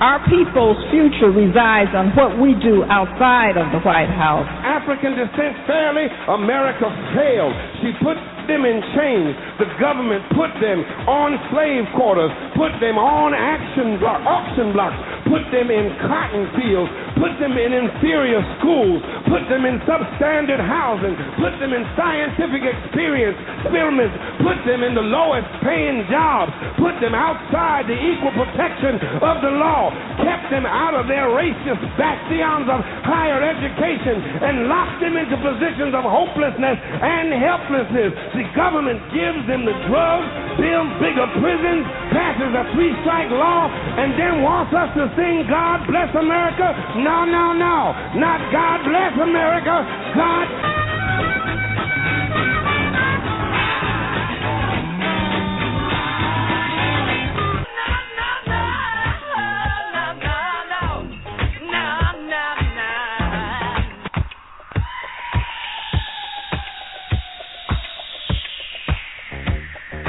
our people's future resides on what we do outside of the White House. African descent fairly, America failed. She put them in chains. The government put them on slave quarters, put them on action block, auction blocks, put them in cotton fields, put them in inferior schools, put them in substandard housing, put them in scientific experience experiments, put them in the lowest paying jobs, put them outside the equal protection of the law, kept them out of their racist bastions of higher education, and locked them into positions of hopelessness and helplessness. The government gives them the drugs, builds bigger prisons, passes a three strike law, and then wants us to sing God bless America? No, no, no. Not God bless America. God.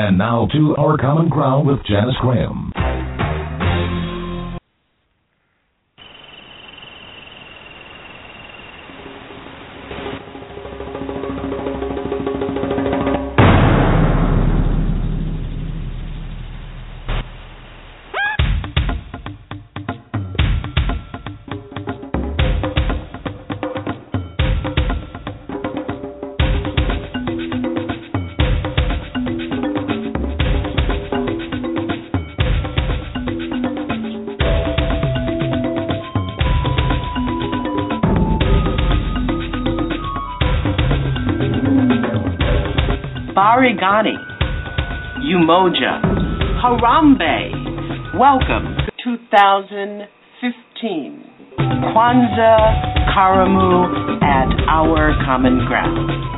And now to Our Common Ground with Janice Graham. Barigani, Umoja, Harambee. Welcome to 2015. Kwanzaa, Karamu, and Our Common Ground.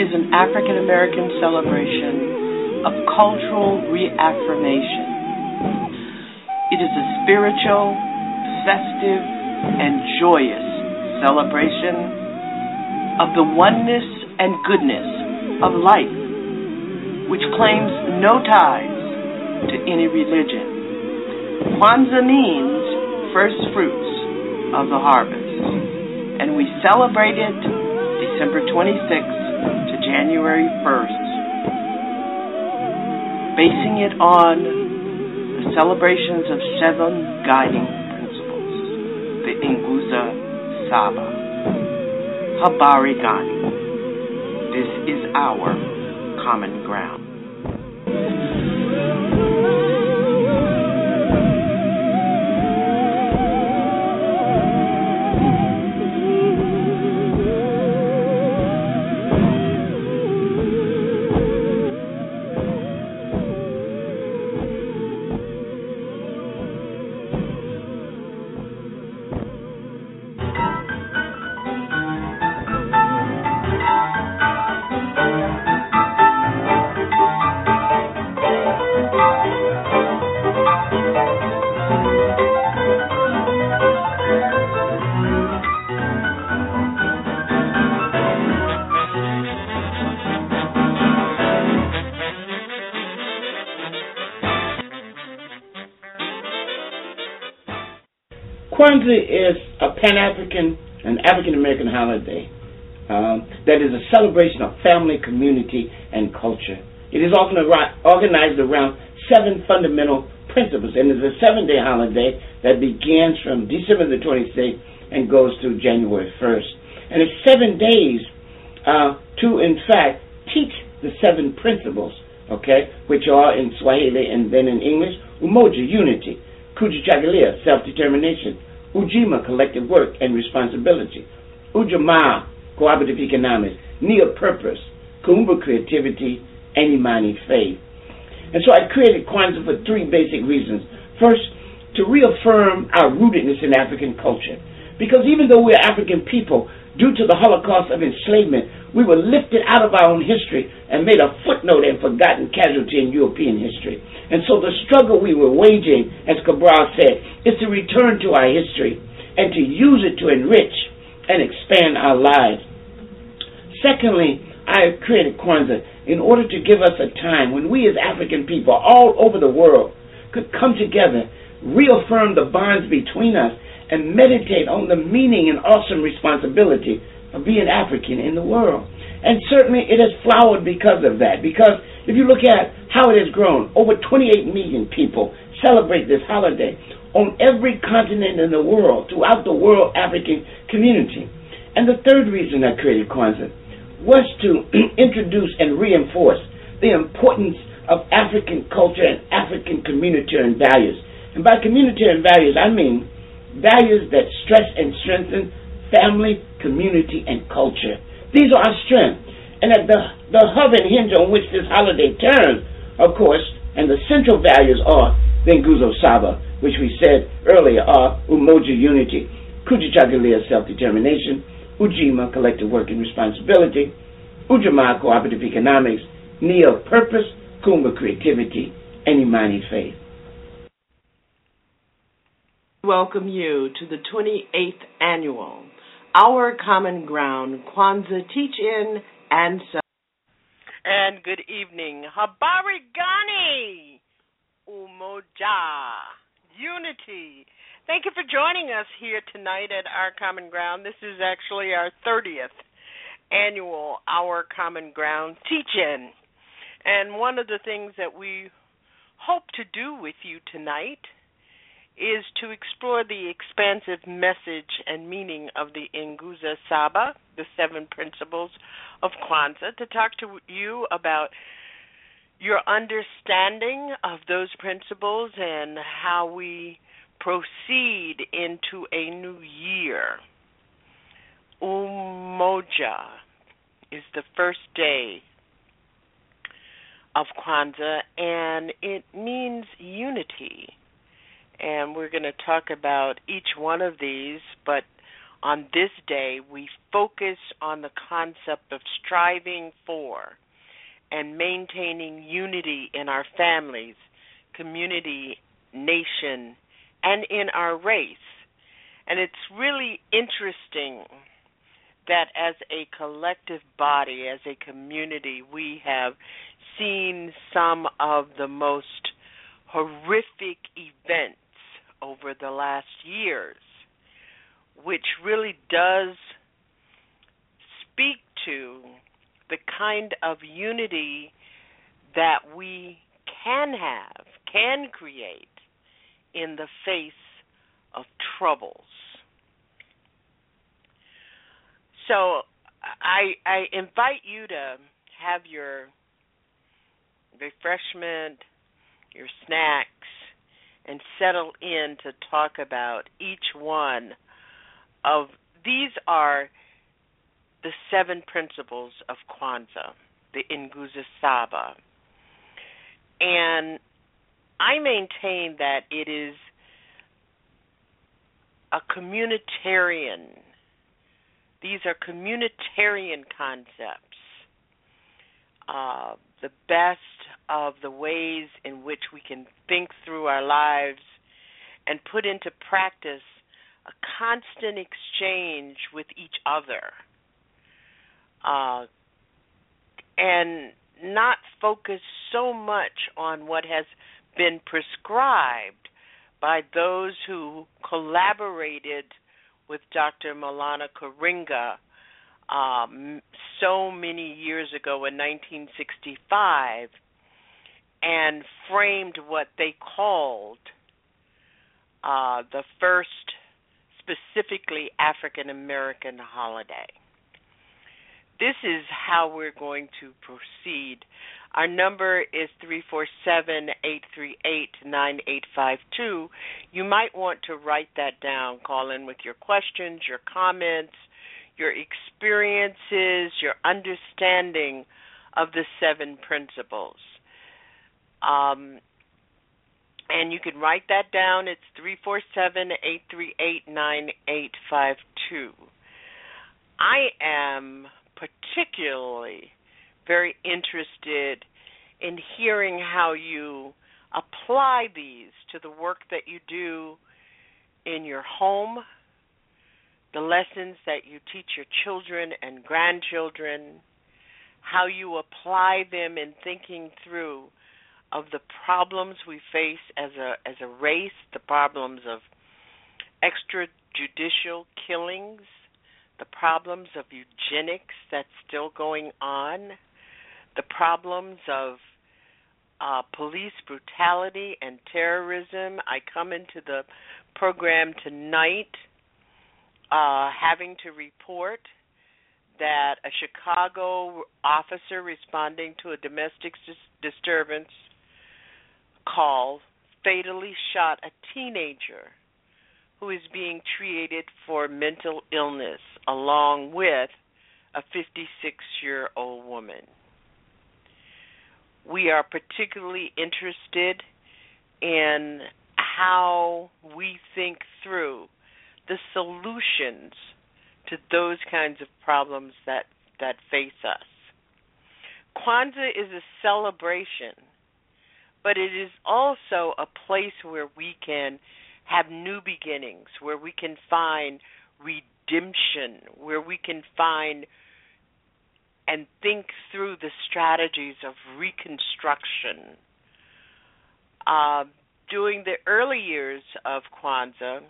Is an African American celebration of cultural reaffirmation. It is a spiritual, festive, and joyous celebration of the oneness and goodness of life, which claims no ties to any religion. Kwanzaa means first fruits of the harvest, and we celebrate it December 26th to January 1st, basing it on the celebrations of seven guiding principles, the Nguzo Saba, Habari Gani. This is our common ground. Kwanzaa is a Pan African and African American holiday um, that is a celebration of family, community, and culture. It is often organized around seven fundamental principles, and it's a seven day holiday that begins from December the 26th and goes through January 1st. And it's seven days uh, to, in fact, teach the seven principles, okay, which are in Swahili and then in English, Umoja, unity, Kujichagulia, self-determination, Ujima, collective work and responsibility, Ujamaa, cooperative economics, Nia, purpose, Kuumba, creativity, and Imani, faith. And so I created Kwanzaa for three basic reasons. First, to reaffirm our rootedness in African culture. Because even though we're African people, due to the Holocaust of enslavement, we were lifted out of our own history and made a footnote and forgotten casualty in European history. And so the struggle we were waging, as Cabral said, is to return to our history and to use it to enrich and expand our lives. Secondly, I have created Kwanzaa in order to give us a time when we as African people all over the world could come together, reaffirm the bonds between us, and meditate on the meaning and awesome responsibility of being African in the world. And certainly it has flowered because of that. Because if you look at how it has grown, over 28 million people celebrate this holiday on every continent in the world, throughout the world African community. And the third reason I created Kwanzaa was to introduce and reinforce the importance of African culture and African community and values. And by community and values, I mean values that stress and strengthen family, community, and culture. These are our strengths. And at the, the hub and hinge on which this holiday turns, of course, and the central values are the Saba, which we said earlier are Umoja Unity, Kujichagulia Self-Determination, Ujima Collective Work and Responsibility, Ujamaa Cooperative Economics, Nia Purpose, Kuumba Creativity, and Imani Faith welcome you to the 28th annual Our Common Ground Kwanzaa Teach In and so. And good evening. Habari Gani Umoja Unity. Thank you for joining us here tonight at Our Common Ground. This is actually our 30th annual Our Common Ground Teach In. And one of the things that we hope to do with you tonight is to explore the expansive message and meaning of the Nguzo Saba, the seven principles of Kwanzaa, to talk to you about your understanding of those principles and how we proceed into a new year. Umoja is the first day of Kwanzaa, and it means unity and we're going to talk about each one of these, but on this day we focus on the concept of striving for and maintaining unity in our families, community, nation, and in our race. And it's really interesting that as a collective body, as a community, we have seen some of the most horrific events over the last years, which really does speak to the kind of unity that we can have, can create in the face of troubles. So I I invite you to have your refreshment, your snacks, and settle in to talk about each one of these are the seven principles of Kwanzaa, the Nguzo Saba. And I maintain that it is a communitarian, these are communitarian concepts. Uh, the best of the ways in which we can think through our lives and put into practice a constant exchange with each other uh, and not focus so much on what has been prescribed, by those who collaborated with Dr. Maulana Karenga um, so many years ago in 1965 and framed what they called uh, the first specifically African American holiday. This is how we're going to proceed. Our number is 347 838 9852. You might want to write that down. Call in with your questions, your comments, your experiences, your understanding of the seven principles. Um, and you can write that down. It's 347 838 9852. I am particularly very interested in hearing how you apply these to the work that you do in your home, the lessons that you teach your children and grandchildren, how you apply them in thinking through of the problems we face as a as a race, the problems of extrajudicial killings, the problems of eugenics that's still going on, the problems of uh, police brutality and terrorism. I come into the program tonight uh, having to report that a Chicago officer responding to a domestic dis- disturbance call fatally shot a teenager who is being treated for mental illness along with a 56 year old woman. We are particularly interested in how we think through the solutions to those kinds of problems that, that face us. Kwanzaa is a celebration but it is also a place where we can have new beginnings, where we can find redemption, where we can find and think through the strategies of reconstruction. Uh, during the early years of Kwanzaa,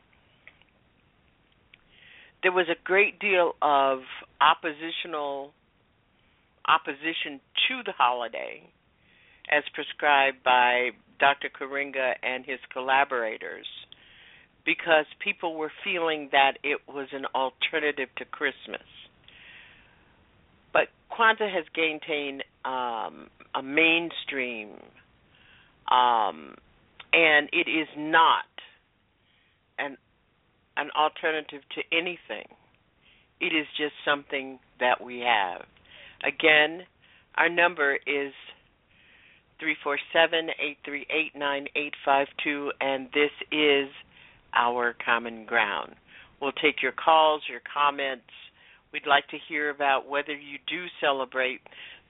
there was a great deal of oppositional opposition to the holiday as prescribed by Dr. Karenga and his collaborators because people were feeling that it was an alternative to Christmas. But Kwanzaa has gained um, a mainstream, um, and it is not an an alternative to anything. It is just something that we have. Again, our number is 347-838-9852 and this is our common ground. We'll take your calls, your comments. We'd like to hear about whether you do celebrate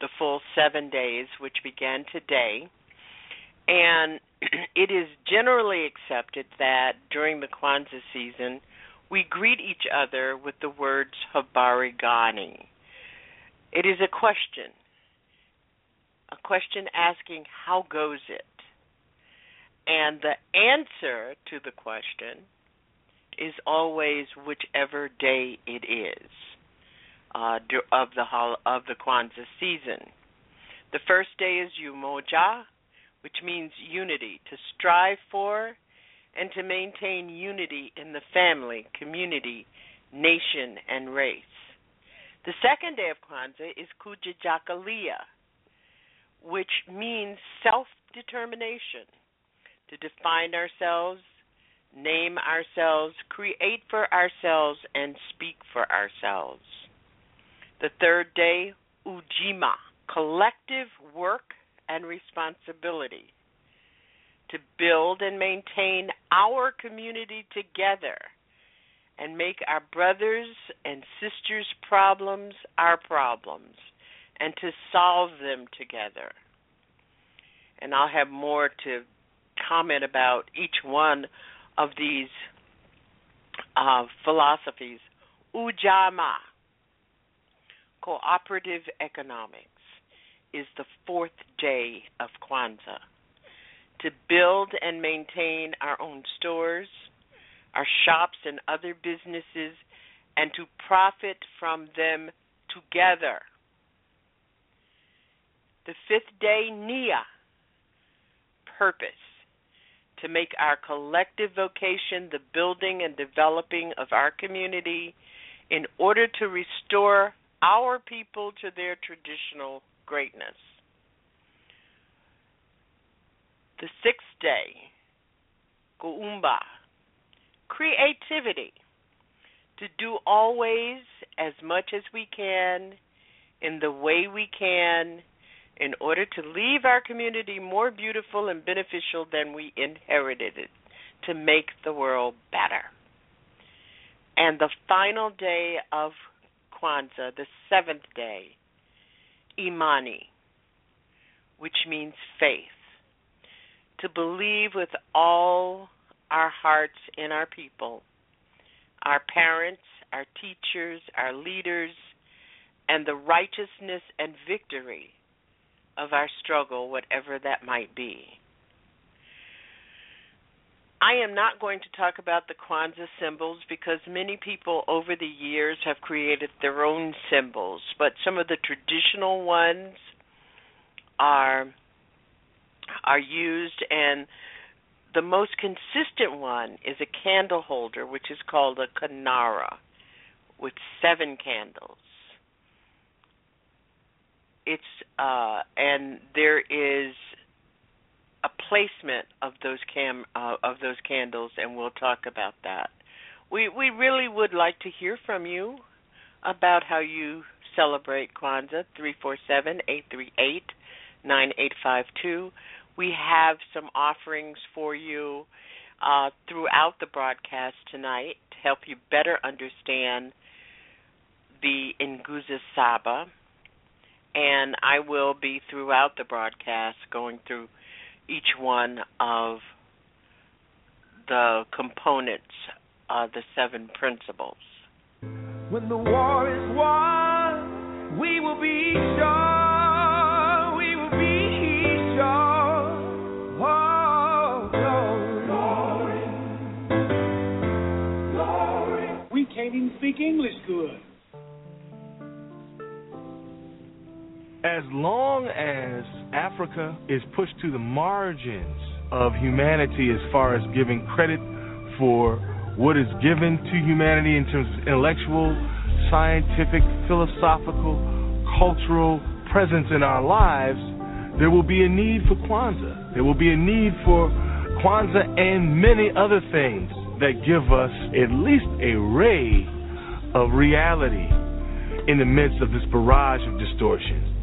the full 7 days which began today. And it is generally accepted that during the Kwanzaa season, we greet each other with the words Habari Gani. It is a question a question asking, How goes it? And the answer to the question is always whichever day it is uh, of the of the Kwanzaa season. The first day is Umoja, which means unity, to strive for and to maintain unity in the family, community, nation, and race. The second day of Kwanzaa is Kujichagulia, which means self determination to define ourselves, name ourselves, create for ourselves, and speak for ourselves. The third day, Ujima, collective work and responsibility. To build and maintain our community together and make our brothers and sisters' problems our problems and to solve them together. And I'll have more to comment about each one of these uh, philosophies. Ujamaa, cooperative economics, is the fourth day of Kwanzaa. to build and maintain our own stores, our shops, and other businesses, and to profit from them together. The fifth day, Nia, purpose, to make our collective vocation the building and developing of our community in order to restore our people to their traditional greatness. The sixth day, Kuumba, creativity, to do always as much as we can in the way we can in order to leave our community more beautiful and beneficial than we inherited it, to make the world better. And the final day of Kwanzaa, the seventh day, Imani, which means faith. To believe with all our hearts in our people, our parents, our teachers, our leaders, and the righteousness and victory of our struggle, whatever that might be. I am not going to talk about the Kwanzaa symbols because many people over the years have created their own symbols, but some of the traditional ones are are used and the most consistent one is a candle holder which is called a kinara with seven candles. It's uh and there is a placement of those cam uh, of those candles, and we'll talk about that. We we really would like to hear from you about how you celebrate Kwanzaa. Three four seven eight three eight nine eight five two. We have some offerings for you uh, throughout the broadcast tonight to help you better understand the Nguzo Saba. And I will be throughout the broadcast going through each one of the components of the seven principles. When the war is won, we will be sure, we will be sure. Oh, glory. Glory. We can't even speak English good. As long as Africa is pushed to the margins of humanity as far as giving credit for what is given to humanity in terms of intellectual, scientific, philosophical, cultural presence in our lives, there will be a need for Kwanzaa. There will be a need for Kwanzaa and many other things that give us at least a ray of reality in the midst of this barrage of distortions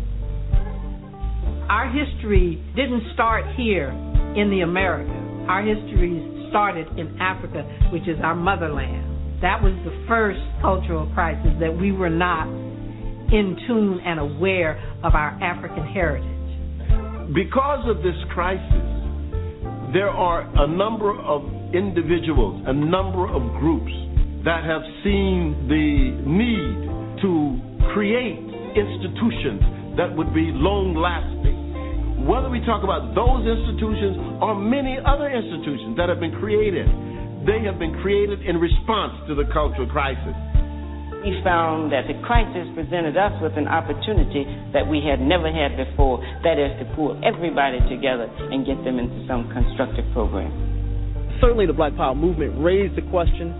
our history didn't start here in the Americas. Our history started in Africa, which is our motherland. That was the first cultural crisis that we were not in tune and aware of our African heritage. Because of this crisis, there are a number of individuals, a number of groups that have seen the need to create institutions that would be long lasting whether we talk about those institutions or many other institutions that have been created, they have been created in response to the cultural crisis. We found that the crisis presented us with an opportunity that we had never had before that is, to pull everybody together and get them into some constructive program. Certainly, the Black Power movement raised the question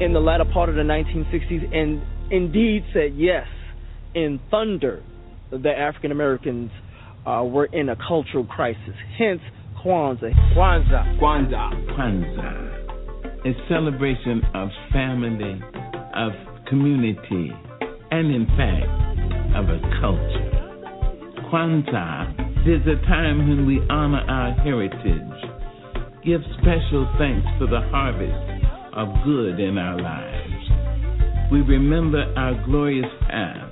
in the latter part of the 1960s and indeed said yes in thunder that African Americans uh, we're in a cultural crisis. Hence, Kwanzaa. Kwanzaa. Kwanzaa. Kwanzaa. A celebration of family, of community, and in fact, of a culture. Kwanzaa is a time when we honor our heritage, give special thanks for the harvest of good in our lives. We remember our glorious past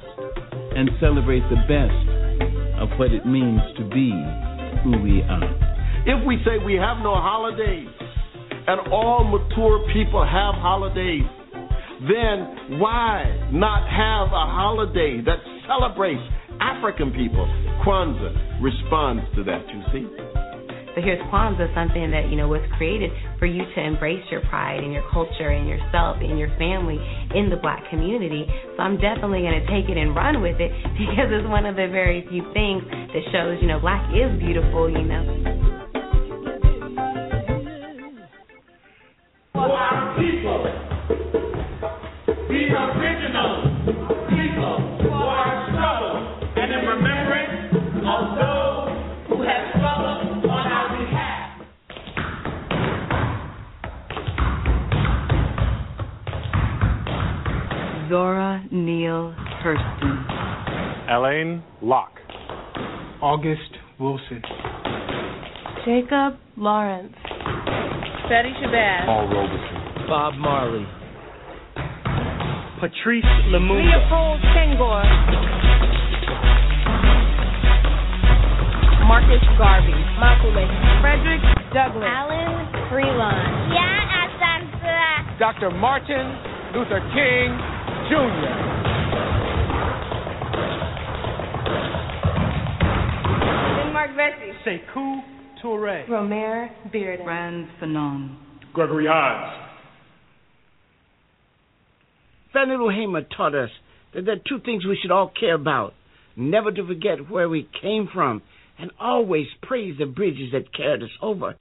and celebrate the best of what it means to be who we are. If we say we have no holidays, and all mature people have holidays, then why not have a holiday that celebrates African people? Kwanzaa responds to that, you see. So here's Kwanzaa, something that you know was created for you to embrace your pride and your culture and yourself and your family in the black community. So I'm definitely going to take it and run with it because it's one of the very few things that shows you know black is beautiful. You know. For our people, original people for our struggle and in remembrance of those Zora Neale Hurston. Alain Locke. August Wilson. Jacob Lawrence. Betty Shabazz. Paul Robeson. Bob Marley. Patrice Lumumba. Leopold Senghor. Marcus Garvey. Makule. Frederick Douglass. Alan Freelon. Yeah, Asansura. Dr. Martin Luther King Jr. Mark Vesey. Sekou Toure. Romare Bearden. Frantz Fanon. Gregory Hines. Fannie Lou Hamer taught us that there are two things we should all care about never to forget where we came from, and always praise the bridges that carried us over.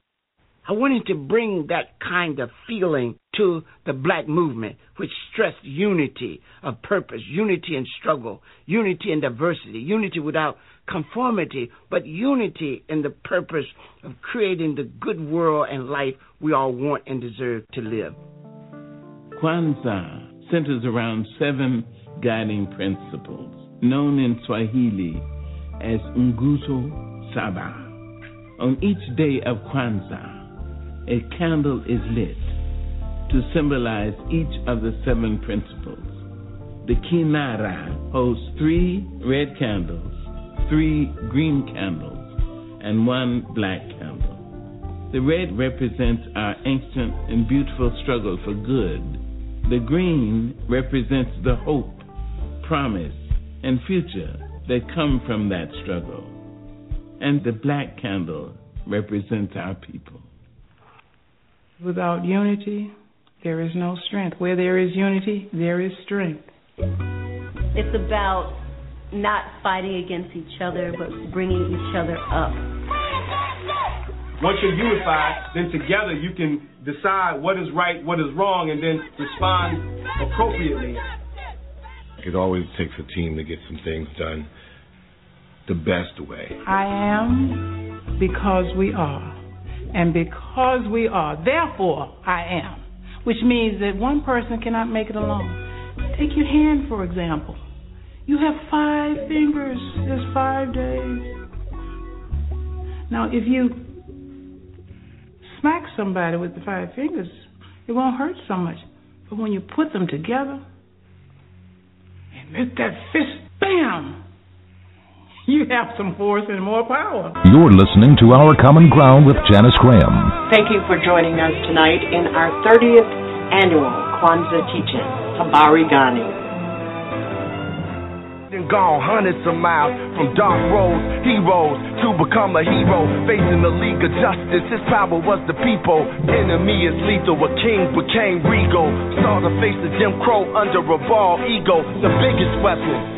I wanted to bring that kind of feeling to the black movement, which stressed unity of purpose, unity in struggle, unity in diversity, unity without conformity, but unity in the purpose of creating the good world and life we all want and deserve to live. Kwanzaa centers around seven guiding principles, known in Swahili as Nguzo Saba. On each day of Kwanzaa, a candle is lit to symbolize each of the seven principles. The Kinara holds three red candles, three green candles, and one black candle. The red represents our ancient and beautiful struggle for good. The green represents the hope, promise, and future that come from that struggle. And the black candle represents our people. Without unity, there is no strength. Where there is unity, there is strength. It's about not fighting against each other, but bringing each other up. Once you're unified, then together you can decide what is right, what is wrong, and then respond appropriately. It always takes a team to get some things done the best way. I am because we are. And because we are, therefore I am. Which means that one person cannot make it alone. Take your hand, for example. You have five fingers. There's five days. Now, if you smack somebody with the five fingers, it won't hurt so much. But when you put them together and make that fist, bam, you have some force and more power. You're listening to Our Common Ground with Janice Graham. Thank you for joining us tonight in our 30th annual Kwanzaa teach-in. Habari Gani. and gone hundreds of miles from dark roads, heroes to become a hero, facing the league of justice. His power was the people. Enemy is lethal. A king became regal. Saw the face of Jim Crow under a bald ego. The biggest weapon.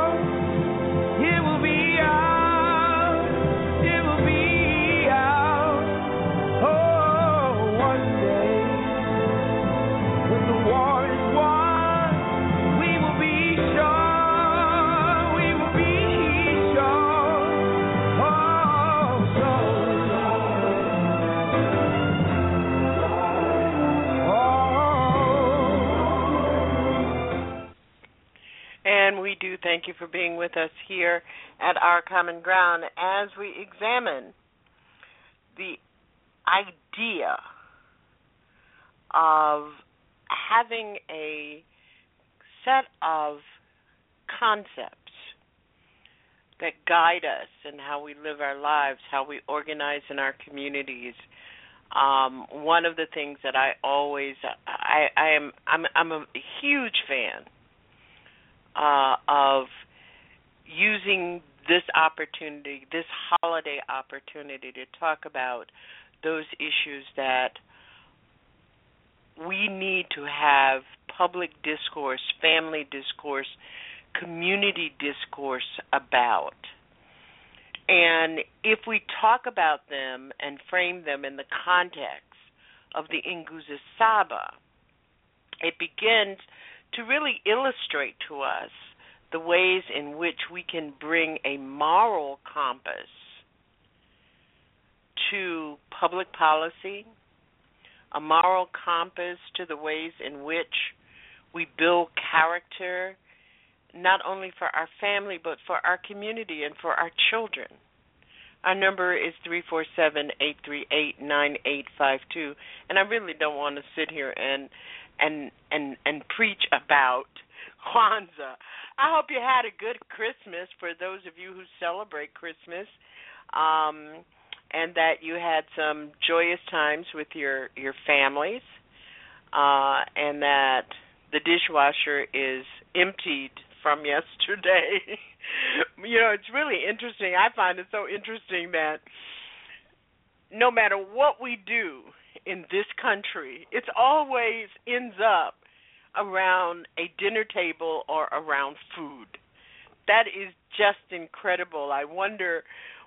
And we do thank you for being with us here at Our Common Ground as we examine the idea of having a set of concepts that guide us in how we live our lives, how we organize in our communities. Um, one of the things that I always I, I am I'm I'm a huge fan uh, of using this opportunity, this holiday opportunity to talk about those issues that we need to have public discourse, family discourse, community discourse about. And if we talk about them and frame them in the context of the Nguzo Saba, it begins to really illustrate to us the ways in which we can bring a moral compass to public policy, a moral compass to the ways in which we build character, not only for our family, but for our community and for our children. Our number is three four seven eight three eight nine eight five two, and I really don't want to sit here and and and and preach about Kwanzaa. I hope you had a good Christmas for those of you who celebrate Christmas. Um and that you had some joyous times with your your families uh and that the dishwasher is emptied from yesterday. you know, it's really interesting. I find it so interesting that no matter what we do in this country, it always ends up around a dinner table or around food. That is just incredible. I wonder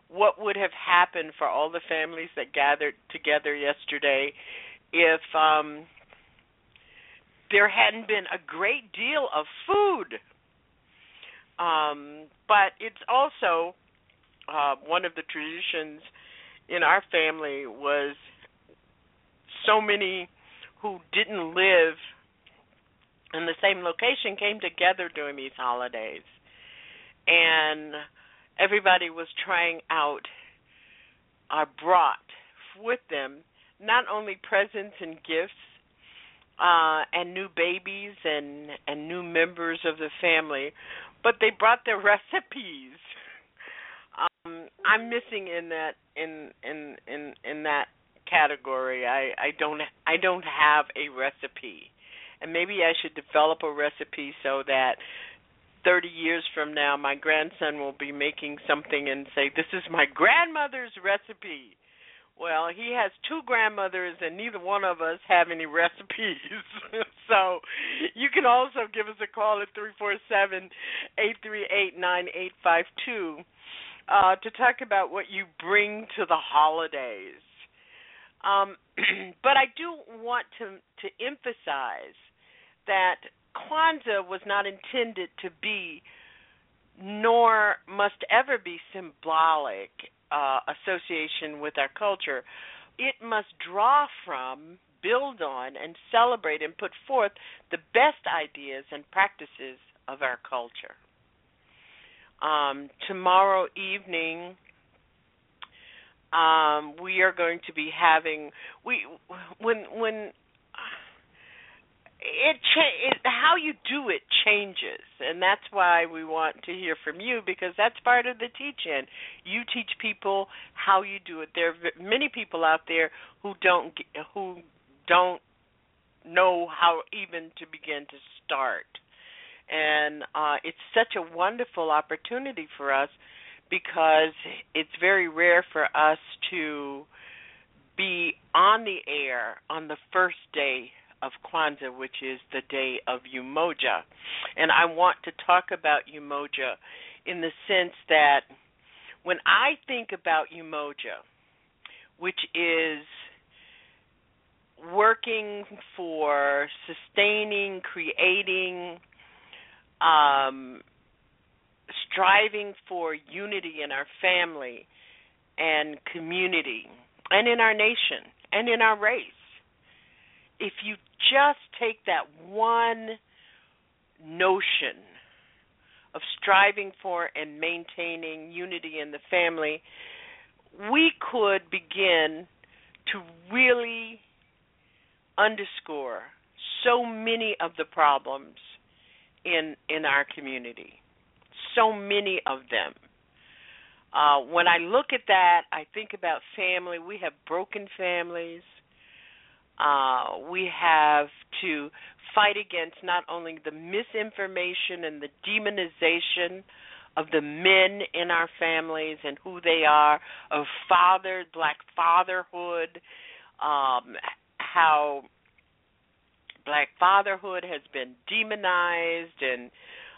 what would have happened for all the families that gathered together yesterday if um there hadn't been a great deal of food. Um but it's also uh one of the traditions in our family was so many who didn't live in the same location came together during these holidays. And everybody was trying out or brought with them not only presents and gifts uh and new babies and and new members of the family but they brought their recipes um i'm missing in that in in in in that category i i don't i don't have a recipe and maybe i should develop a recipe so that 30 years from now, my grandson will be making something and say, This is my grandmother's recipe. Well, he has two grandmothers, and neither one of us have any recipes. so you can also give us a call at three four seven eight three eight nine eight five two uh, to talk about what you bring to the holidays. Um, but I do want to to emphasize that Kwanzaa was not intended to be, nor must ever be symbolic uh, association with our culture. It must draw from, build on, and celebrate and put forth the best ideas and practices of our culture. Um, tomorrow evening, um, we are going to be having we when when it, cha- it how you do it changes. And that's why we want to hear from you because that's part of the teach-in. You teach people how you do it. There are many people out there who don't who don't know how even to begin to start. And uh it's such a wonderful opportunity for us because it's very rare for us to be on the air on the first day of Kwanzaa, which is the day of Umoja. And I want to talk about Umoja in the sense that when I think about Umoja, which is working for sustaining, creating, um, striving for unity in our family and community and in our nation and in our race if you just take that one notion of striving for and maintaining unity in the family, we could begin to really underscore so many of the problems in in our community. So many of them. Uh, when I look at that, I think about family. We have broken families. Uh, we have to fight against not only the misinformation and the demonization of the men in our families and who they are, of father, black fatherhood, um, how black fatherhood has been demonized and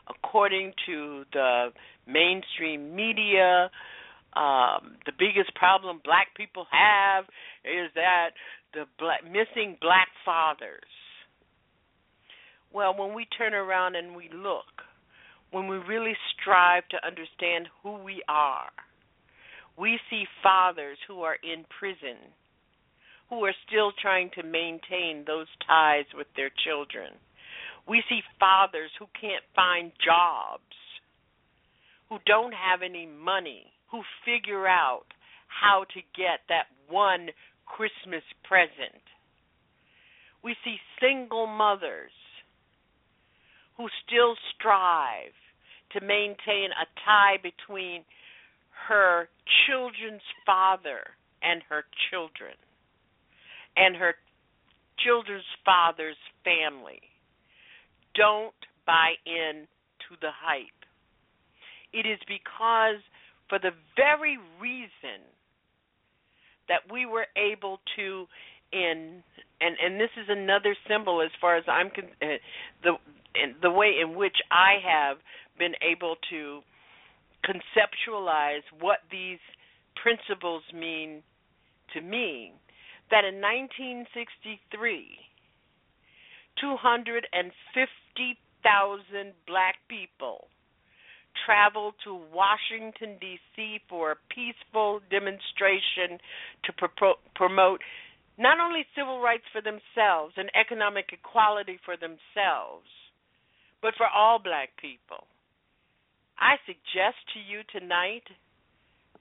according to the mainstream media um the biggest problem black people have is that the black missing black fathers well when we turn around and we look when we really strive to understand who we are we see fathers who are in prison who are still trying to maintain those ties with their children. We see fathers who can't find jobs, who don't have any money, who figure out how to get that one Christmas present. We see single mothers who still strive to maintain a tie between her children's father and her children and her children's father's family. Don't buy in to the hype. It is because, for the very reason that we were able to, in and and this is another symbol as far as I'm con- uh, the the way in which I have been able to conceptualize what these principles mean to me that in 1963, 250,000 black people traveled to Washington, D.C. for a peaceful demonstration to pro- promote not only civil rights for themselves and economic equality for themselves, but for all black people. I suggest to you tonight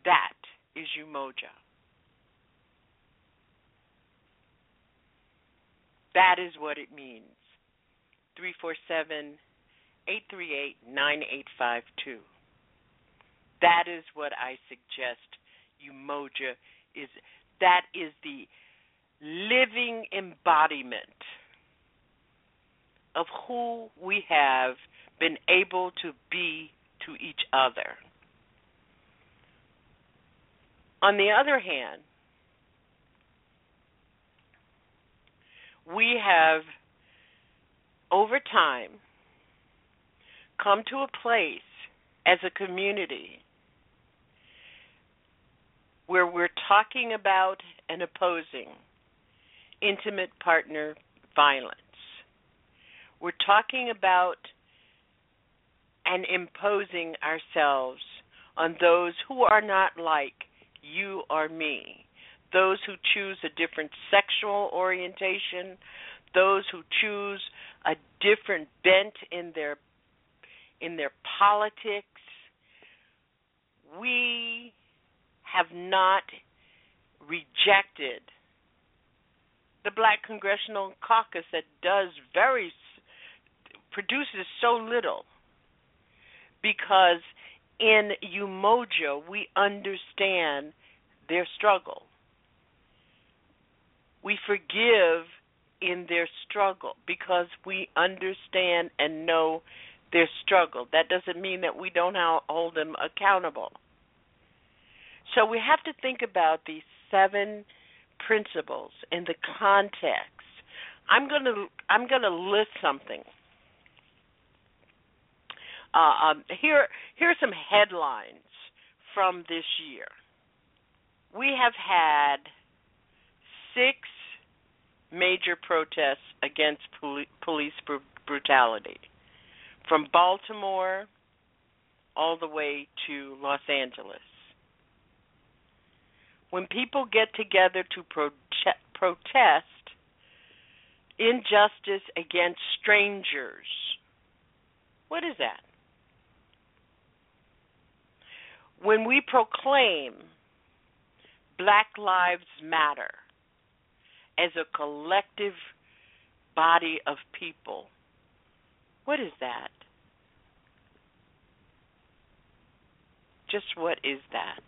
that is Umoja. That is what it means. 347 838 9852. That is what I suggest Umoja is. That is the living embodiment of who we have been able to be to each other. On the other hand, we have, over time, come to a place as a community where we're talking about and opposing intimate partner violence. We're talking about and imposing ourselves on those who are not like you or me those who choose a different sexual orientation, those who choose a different bent in their in their politics. We have not rejected the Black Congressional Caucus that does very produces so little because in Umoja we understand their struggle we forgive in their struggle because we understand and know their struggle. That doesn't mean that we don't hold them accountable. So we have to think about these seven principles in the context. I'm going to I'm going to list something. Uh, um, here here are some headlines from this year. We have had six major protests against poli- police br- brutality, from Baltimore all the way to Los Angeles. When people get together to pro- protest injustice against strangers, what is that? When we proclaim Black Lives Matter, as a collective body of people. What is that? Just what is that?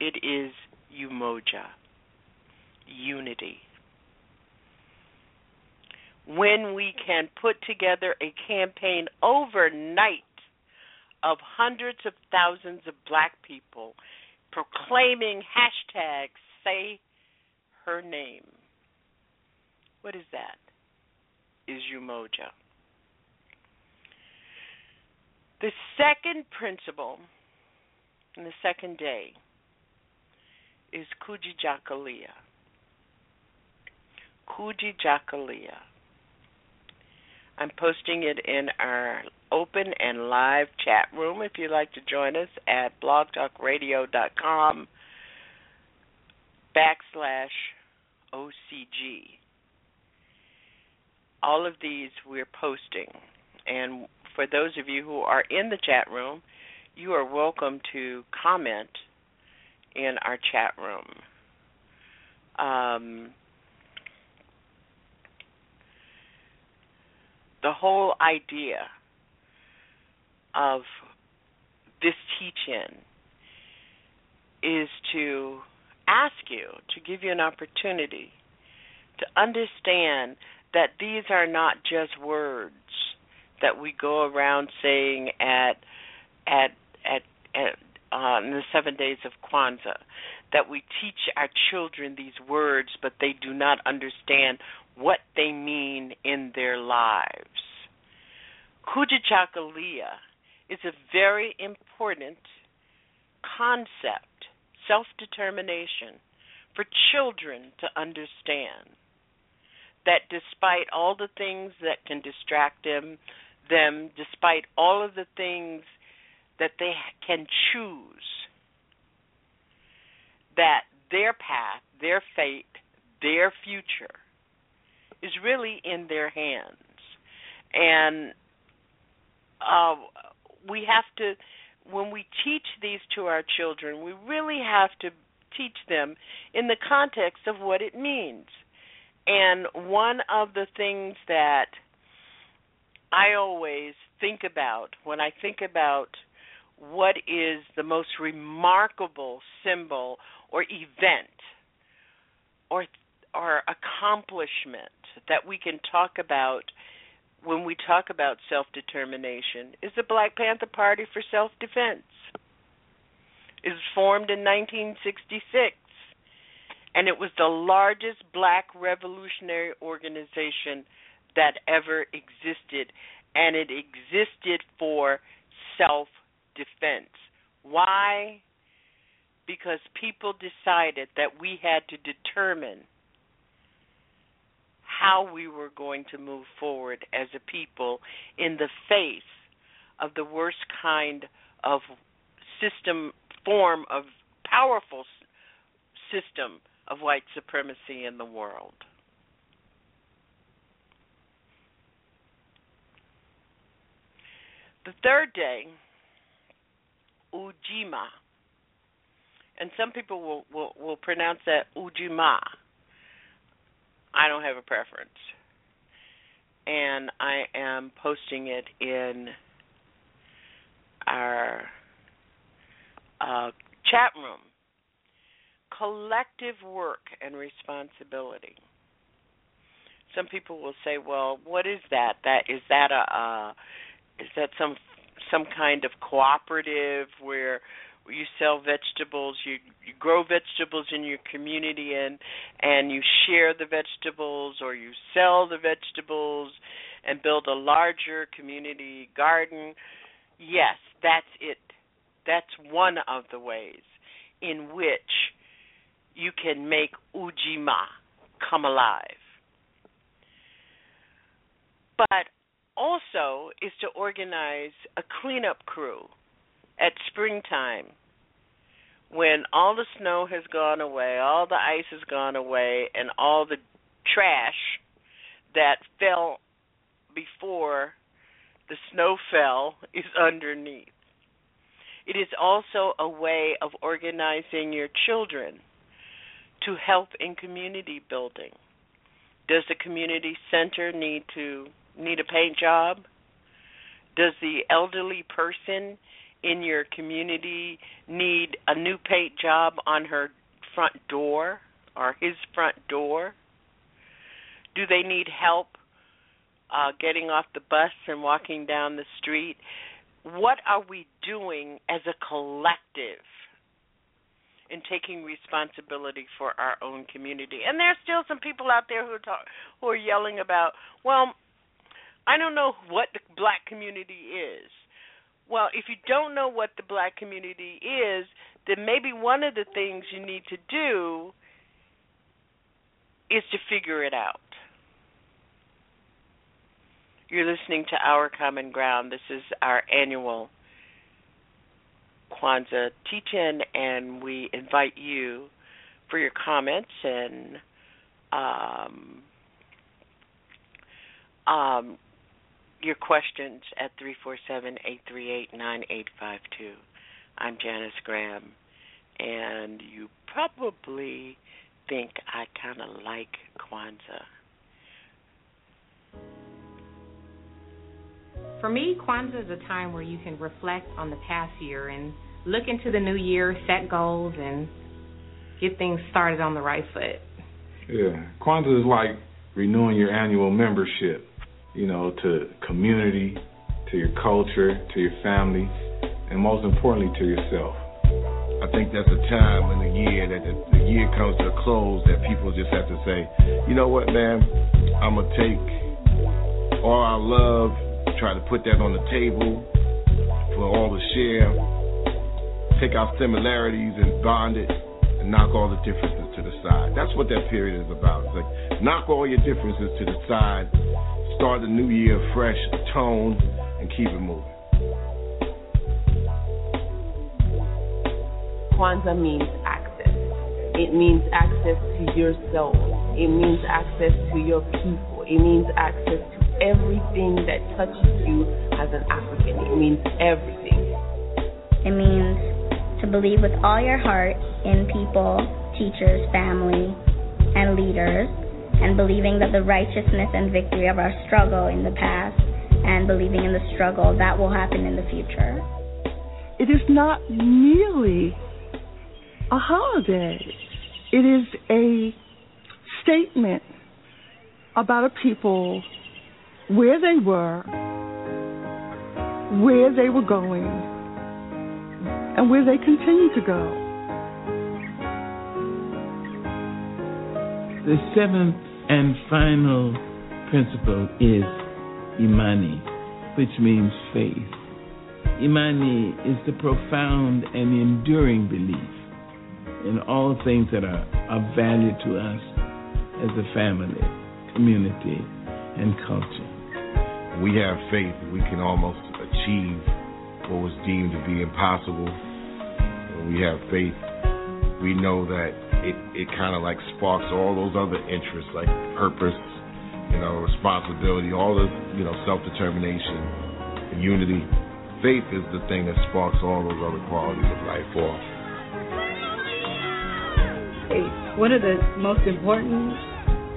It is umoja, unity. When we can put together a campaign overnight of hundreds of thousands of black people proclaiming hashtag say her name. What is that? Is Umoja. The second principle in the second day is Kujichagulia. Kujichagulia. I'm posting it in our open and live chat room if you'd like to join us at blogtalkradio.com backslash OCG. All of these we're posting. And for those of you who are in the chat room, you are welcome to comment in our chat room. Um, the whole idea of this teach-in is to ask you, to give you an opportunity to understand that these are not just words that we go around saying at at at, at uh, in the seven days of Kwanzaa, that we teach our children these words, but they do not understand what they mean in their lives. Kujichagulia is a very important concept, self determination, for children to understand. That despite all the things that can distract them, them, despite all of the things that they can choose, that their path, their fate, their future is really in their hands. And uh, we have to, when we teach these to our children, we really have to teach them in the context of what it means. And one of the things that I always think about when I think about what is the most remarkable symbol or event or or accomplishment that we can talk about when we talk about self determination is the Black Panther Party for Self Defense. It was formed in 1966, and it was the largest black revolutionary organization that ever existed, and it existed for self defense. Why? Because people decided that we had to determine how we were going to move forward as a people in the face of the worst kind of system form of powerful system of white supremacy in the world. The third day, Ujima, and some people will, will, will pronounce that Ujima. I don't have a preference. And I am posting it in our uh, chat room. Collective work and responsibility. Some people will say, "Well, what is that? That is that a uh, is that some some kind of cooperative where you sell vegetables you you grow vegetables in your community and and you share the vegetables or you sell the vegetables and build a larger community garden yes that's it. That's one of the ways in which you can make ujima come alive. But also is to organize a cleanup crew at springtime when all the snow has gone away, all the ice has gone away, and all the trash that fell before the snow fell is underneath. It is also a way of organizing your children to help in community building, Does the community center need to need a paid job? Does the elderly person in your community need a new paid job on her front door or his front door? Do they need help uh, getting off the bus and walking down the street? What are we doing as a collective in taking responsibility for our own community? And there's still some people out there who are talk, who are yelling about, well, I don't know what the black community is. Well, if you don't know what the black community is, then maybe one of the things you need to do is to figure it out. You're listening to Our Common Ground. This is our annual Kwanzaa teach in, and we invite you for your comments and um, um, your questions at 347 838 9852. I'm Janice Graham, and you probably think I kind of like Kwanzaa. For me, Kwanzaa is a time where you can reflect on the past year and look into the new year, set goals, and get things started on the right foot. Yeah, Kwanzaa is like renewing your annual membership, you know, to community, to your culture, to your family, and most importantly, to yourself. I think that's a time in the year that the, the year comes to a close that people just have to say, you know what, man, I'm gonna take all our love, try to put that on the table for all to share, take our similarities and bond it, and knock all the differences to the side. That's what that period is about. It's like knock all your differences to the side, start the new year fresh, tone, and keep it moving. Kwanzaa means access. It means access to your soul. It means access to your people. It means access to everything that touches you as an African. It means everything. It means to believe with all your heart in people, teachers, family, and leaders, and believing that the righteousness and victory of our struggle in the past and believing in the struggle that will happen in the future. It is not merely a holiday. It is a statement about a people where they were, where they were going, and where they continue to go. The seventh and final principle is Imani, which means faith. Imani is the profound and enduring belief in all things that are of value to us as a family, community, and culture. We have faith we can almost achieve what was deemed to be impossible. We have faith, we know that it, it kind of like sparks all those other interests like purpose, you know, responsibility, all this, you know, self determination, unity. Faith is the thing that sparks all those other qualities of life off. One of the most important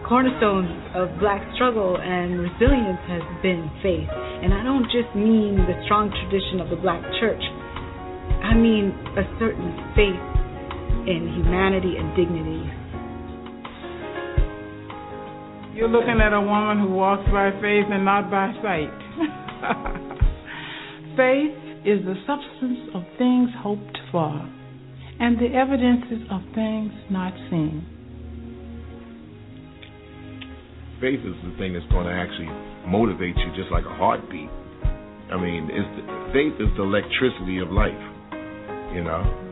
cornerstones of black struggle and resilience has been faith. And I don't just mean the strong tradition of the black church, I mean a certain faith in humanity and dignity. You're looking at a woman who walks by faith and not by sight. faith is the substance of things hoped for and the evidences of things not seen. Faith is the thing that's going to actually motivate you just like a heartbeat. I mean, it's the, faith is the electricity of life, you know?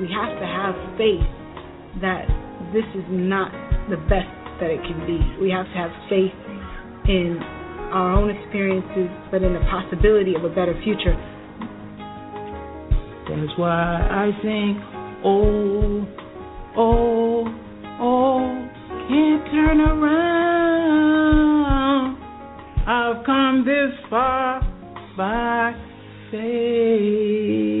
We have to have faith that this is not the best that it can be. We have to have faith in our own experiences, but in the possibility of a better future. That's why I sing, oh, oh, oh, can't turn around. I've come this far by faith.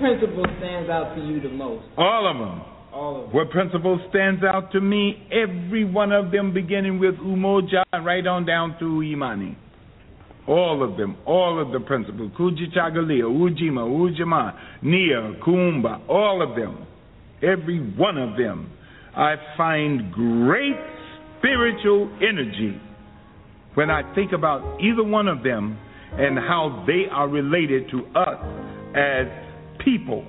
Principle stands out to you the most? All of them. All of them. What principle stands out to me? Every one of them, beginning with Umoja and right on down to Imani. All of them, all of the principles. Kujichagulia, Ujima, Ujima, Nia, Kuumba, all of them. Every one of them. I find great spiritual energy when I think about either one of them and how they are related to us as people.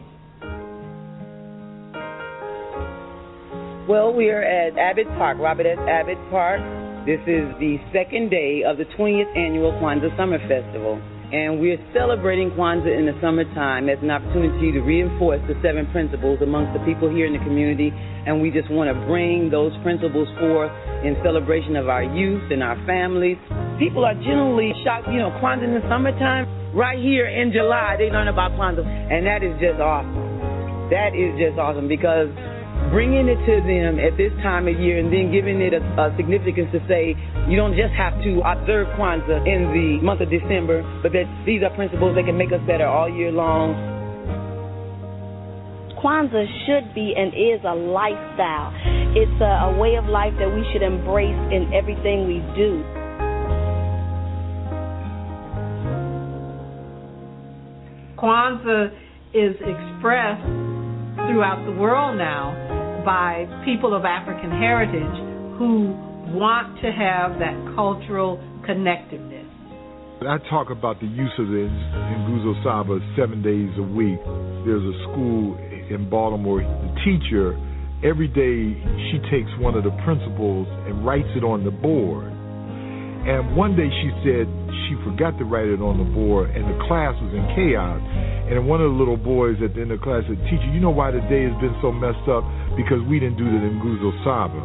Well, we are at Abbott Park, Robert S. Abbott Park. This is the second day of the 20th annual Kwanzaa Summer Festival. And we're celebrating Kwanzaa in the summertime as an opportunity to reinforce the seven principles amongst the people here in the community. And we just want to bring those principles forth in celebration of our youth and our families. People are generally shocked, you know, Kwanzaa in the summertime. Right here in July, they learn about Kwanzaa. And that is just awesome. That is just awesome because bringing it to them at this time of year and then giving it a, a, significance to say you don't just have to observe Kwanzaa in the month of December, but that these are principles that can make us better all year long. Kwanzaa should be and is a lifestyle. It's a, a way of life that we should embrace in everything we do. Kwanzaa is expressed throughout the world now by people of African heritage who want to have that cultural connectiveness. I talk about the use of the Nguzo Saba seven days a week. There's a school in Baltimore. The teacher, every day, she takes one of the principles and writes it on the board. And one day she said she forgot to write it on the board, and the class was in chaos. And one of the little boys at the end of the class said, Teacher, you know why the day has been so messed up? Because we didn't do the Nguzo Saba.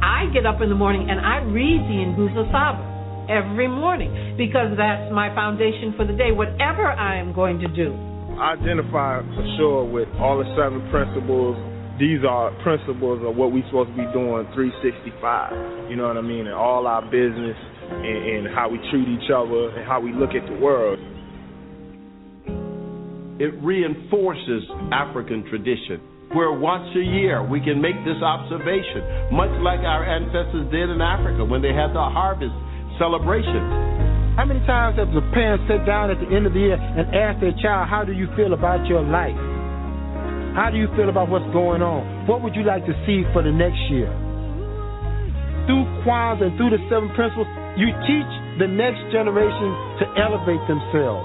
I get up in the morning and I read the Nguzo Saba every morning because that's my foundation for the day, whatever I am going to do. I identify for sure with all the seven principles. These are principles of what we're supposed to be doing 365. You know what I mean? In all our business and, and how we treat each other and how we look at the world it reinforces African tradition. Where once a year we can make this observation, much like our ancestors did in Africa when they had the harvest celebrations. How many times have the parents sit down at the end of the year and ask their child, How do you feel about your life? How do you feel about what's going on? What would you like to see for the next year? Through Kwanzaa and through the seven principles, you teach the next generation to elevate themselves.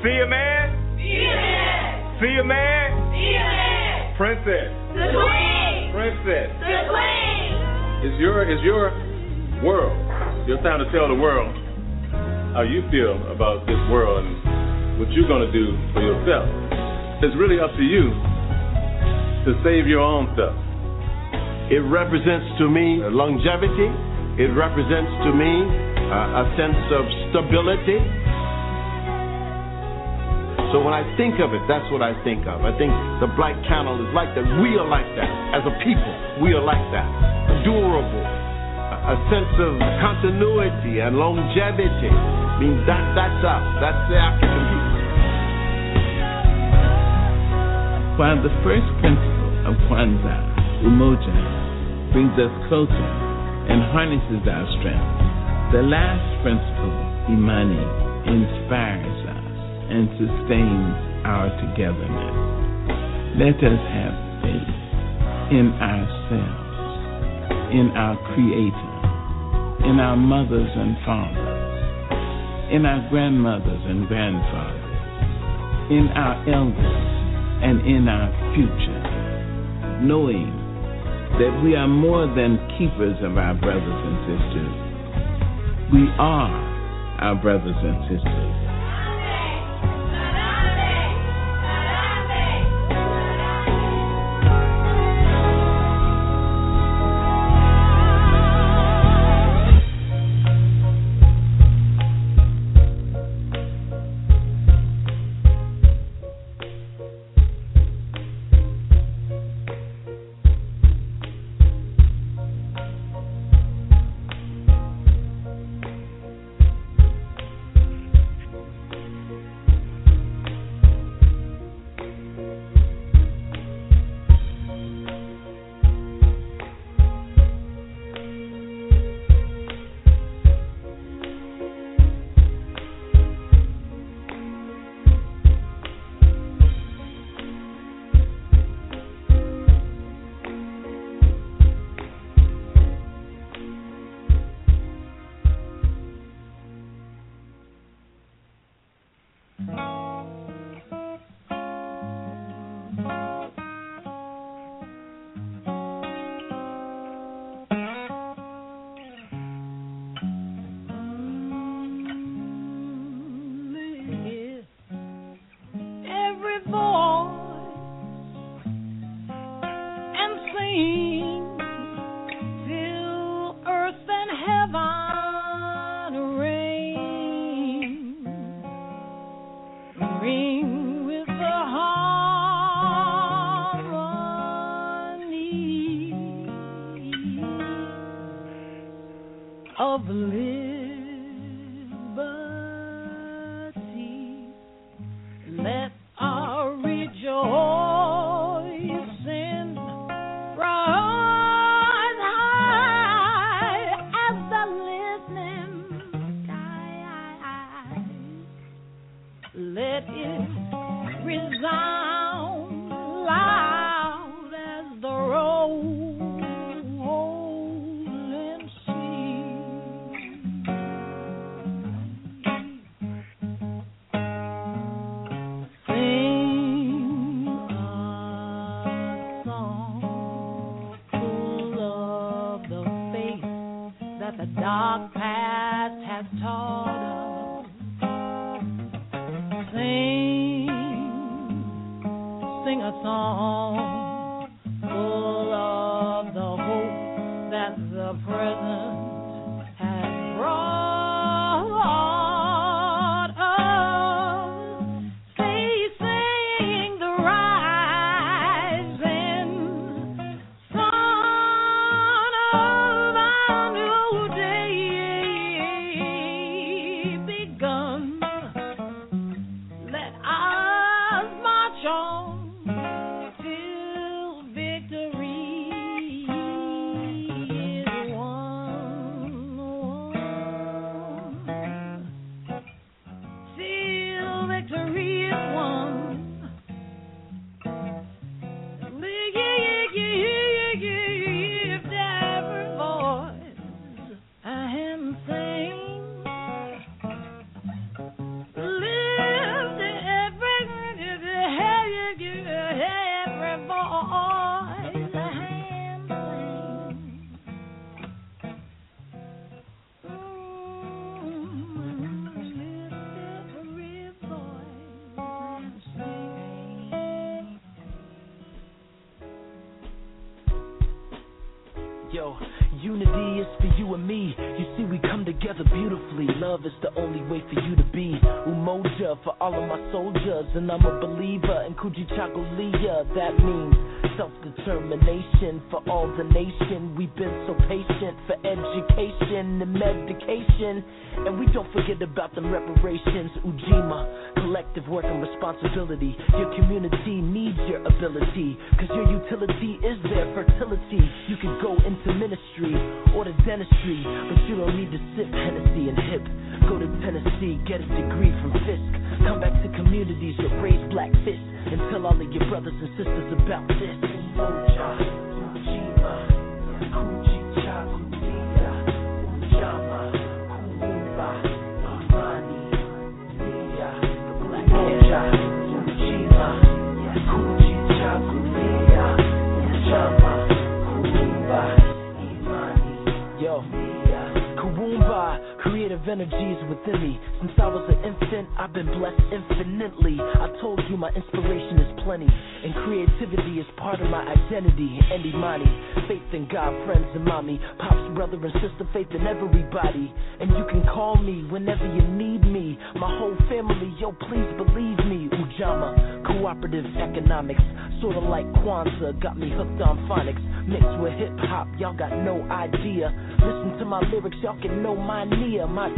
See you, man? See you, man? See you, man? Princess. The queen. Princess. The queen. It's your it's your world. Your time to tell the world how you feel about this world and what you're gonna do for yourself. It's really up to you to save your own stuff. It represents to me longevity. It represents to me uh, a sense of stability. So when I think of it, that's what I think of. I think the black camel is like that. We are like that. As a people, we are like that. Durable. A sense of continuity and longevity. I mean, that, that's us. That's the African people. While the first principle of Kwanzaa, Umoja, brings us closer and harnesses our strength, the last principle, Imani, inspires us and sustains our togetherness. Let us have faith in ourselves, in our Creator, in our mothers and fathers, in our grandmothers and grandfathers, in our elders, and in our future, knowing that we are more than keepers of our brothers and sisters. We are our brothers and sisters.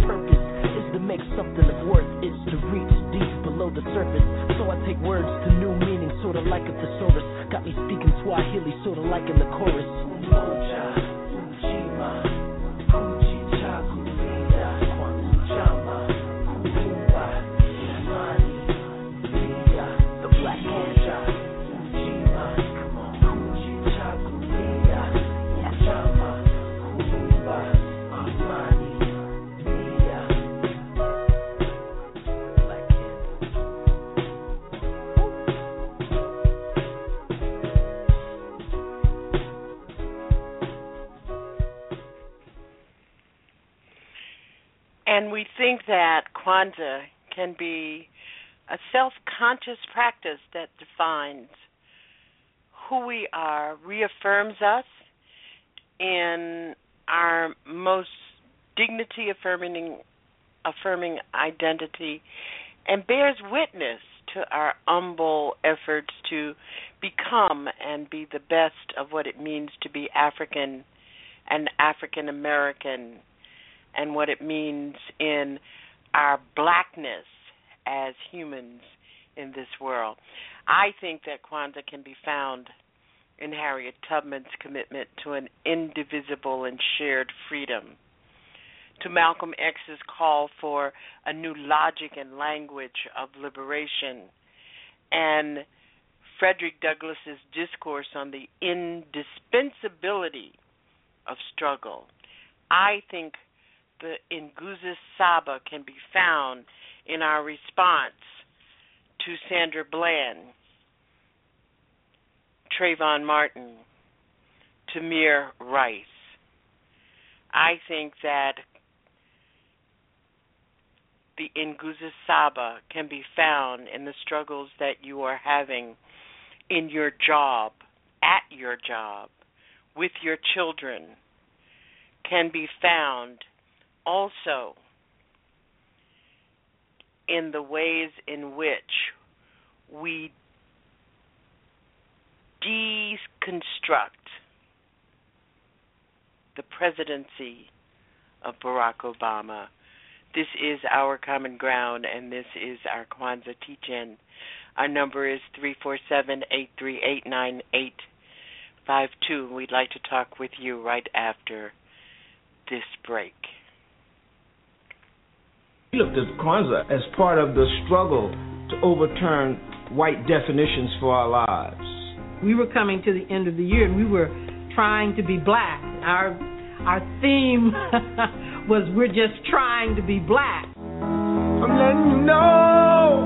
purpose is to make something of worth, Is to reach deep below the surface. So I take words to new meaning, sorta like a thesaurus. Got me speaking Swahili, sorta like in the chorus. Moja. think that Kwanzaa can be a self conscious practice that defines who we are, reaffirms us in our most dignity affirming affirming identity and bears witness to our humble efforts to become and be the best of what it means to be African and African American and what it means in our blackness as humans in this world. I think that Kwanzaa can be found in Harriet Tubman's commitment to an indivisible and shared freedom, to Malcolm X's call for a new logic and language of liberation, and Frederick Douglass's discourse on the indispensability of struggle. I think the Nguzo Saba can be found in our response to Sandra Bland, Trayvon Martin, Tamir Rice. I think that the Nguzo Saba can be found in the struggles that you are having in your job, at your job, with your children, can be found also in the ways in which we deconstruct the presidency of Barack Obama. This is our common ground, and this is our Kwanzaa teach-in. Our number is three four seven eight three eight nine eight five two. We'd like to talk with you right after this break. We looked at Kwanzaa as part of the struggle to overturn white definitions for our lives. We were coming to the end of the year and we were trying to be black. Our our theme was we're just trying to be black. I'm letting you know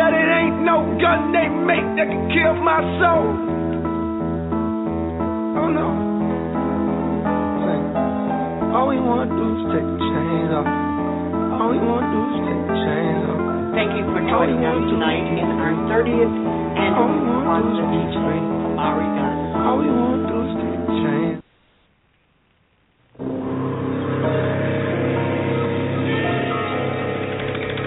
that it ain't no gun they make that can kill my soul. Oh no. All we wanna do is take the chains off. All we wanna do is take the chains off. Thank you for joining us tonight in our 30th annual Kwanzaa teach-in from Oregon. All we wanna do is take the chains.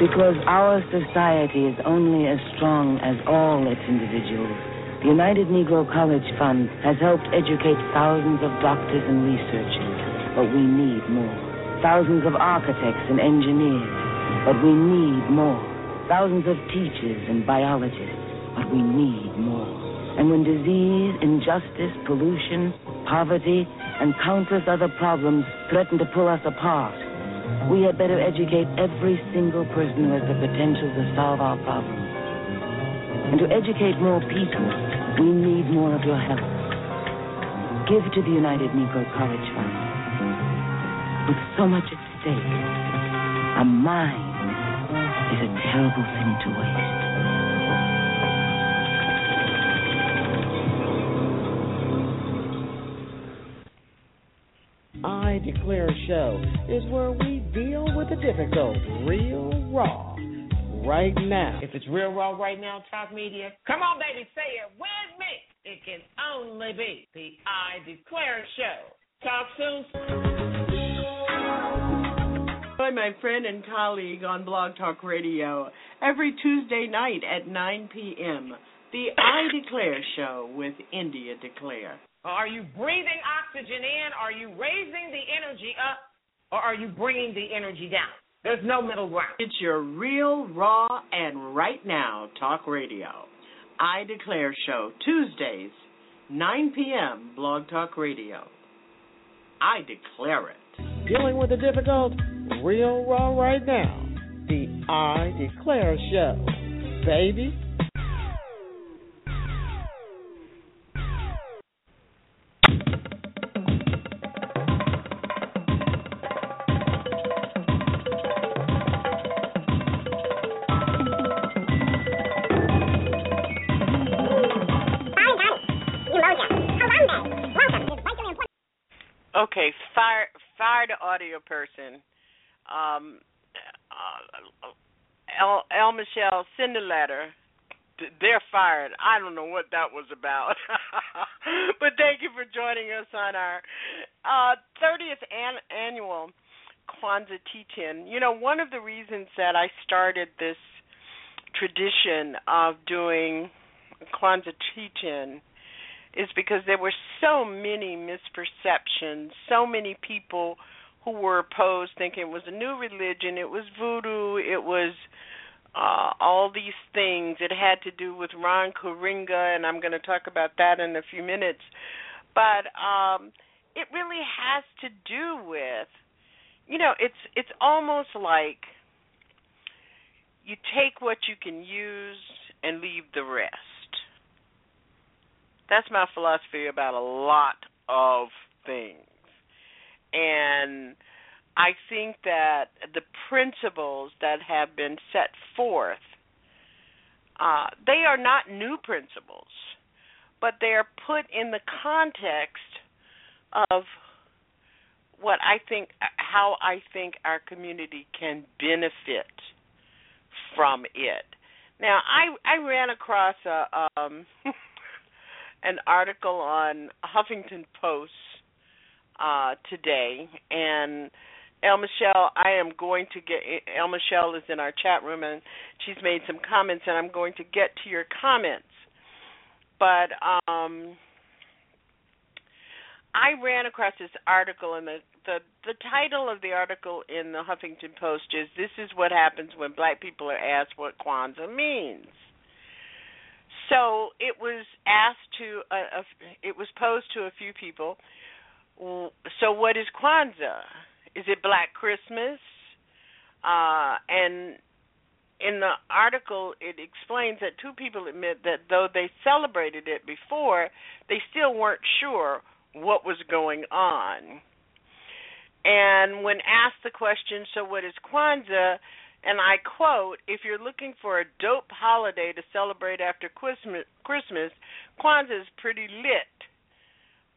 Because our society is only as strong as all its individuals, the United Negro College Fund has helped educate thousands of doctors and researchers, but we need more. Thousands of architects and engineers, but we need more. Thousands of teachers and biologists, but we need more. And when disease, injustice, pollution, poverty, and countless other problems threaten to pull us apart, we had better educate every single person who has the potential to solve our problems. And to educate more people, we need more of your help. Give to the United Negro College Fund. With so much at stake, a mind is a terrible thing to waste. I Declare Show is where we deal with the difficult real raw right now. If it's real raw right now, talk media. Come on, baby, say it with me. It can only be the I Declare Show. Talk soon. Join my friend and colleague on Blog Talk Radio every Tuesday night at 9 p.m. The I Declare Show with India Declare. Are you breathing oxygen in? Are you raising the energy up? Or are you bringing the energy down? There's no middle ground. It's your real, raw, and right now talk radio. I Declare Show, Tuesdays, 9 p.m., Blog Talk Radio. I declare it. Dealing with the difficult real raw right now. The I Declare Show. Baby. Okay, fire fire the audio person. Um, uh, El, El Michelle, send a letter. They're fired. I don't know what that was about. but thank you for joining us on our uh, 30th an- annual Kwanzaa teach-in. You know, one of the reasons that I started this tradition of doing Kwanzaa teach-in is because there were so many misperceptions, so many people who were opposed thinking it was a new religion, it was voodoo, it was uh all these things. It had to do with Ron Karenga and I'm going to talk about that in a few minutes. But um it really has to do with you know, it's it's almost like you take what you can use and leave the rest. That's my philosophy about a lot of things. And I think that the principles that have been set forth, uh, they are not new principles, but they are put in the context of what I think, how I think our community can benefit from it. Now, I I ran across a um, an article on Huffington Post uh, today, and El Michelle, I am going to get El Michelle is in our chat room and she's made some comments, and I'm going to get to your comments. But um, I ran across this article, and the, the the title of the article in the Huffington Post is "This is what happens when Black people are asked what Kwanzaa means." So it was asked to, a, a, it was posed to a few people. So what is Kwanzaa? Is it Black Christmas? Uh, and in the article, it explains that two people admit that though they celebrated it before, they still weren't sure what was going on. And when asked the question, so what is Kwanzaa? And I quote, if you're looking for a dope holiday to celebrate after Christmas, Kwanzaa is pretty lit.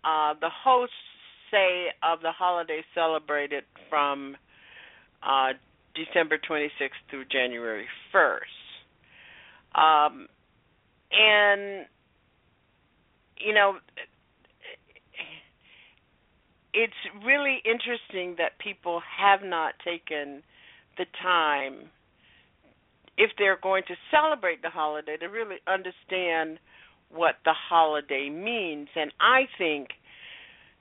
Uh, the hosts say of the holiday celebrated from uh, December 26th through January 1st. Um, and, you know, it's really interesting that people have not taken the time, if they're going to celebrate the holiday, to really understand what the holiday means. And I think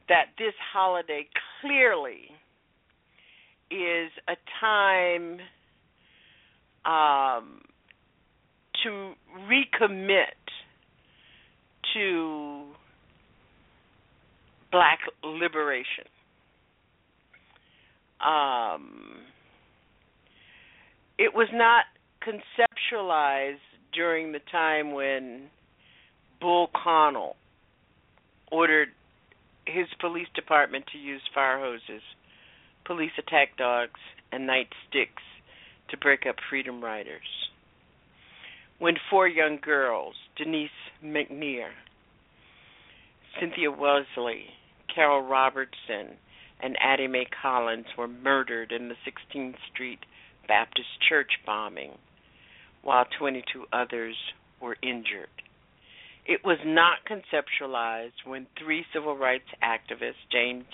that this holiday clearly is a time um, to recommit to black liberation. Um, it was not conceptualized during the time when Bull Connor ordered his police department to use fire hoses, police attack dogs, and nightsticks to break up freedom riders. When four young girls, Denise McNair, Cynthia Wesley, Carol Robertson, and Addie Mae Collins were murdered in the 16th Street Baptist Church bombing, while 22 others were injured. It was not conceptualized when three civil rights activists, James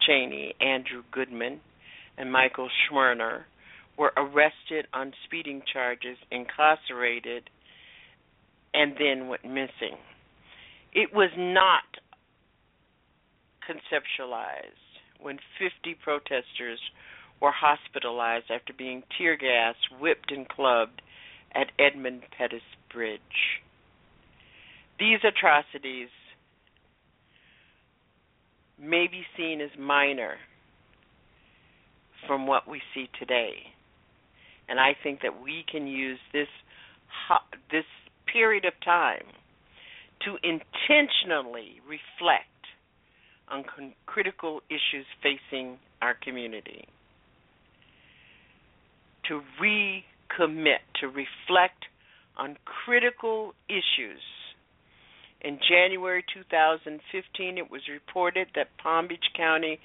Chaney, Andrew Goodman, and Michael Schwerner, were arrested on speeding charges, incarcerated, and then went missing. It was not conceptualized when 50 protesters were hospitalized after being tear gassed, whipped, and clubbed at Edmund Pettus Bridge. These atrocities may be seen as minor from what we see today. And I think that we can use this this period of time to intentionally reflect on con- critical issues facing our community. To recommit, to reflect on critical issues in January 2015, it was reported that Palm Beach County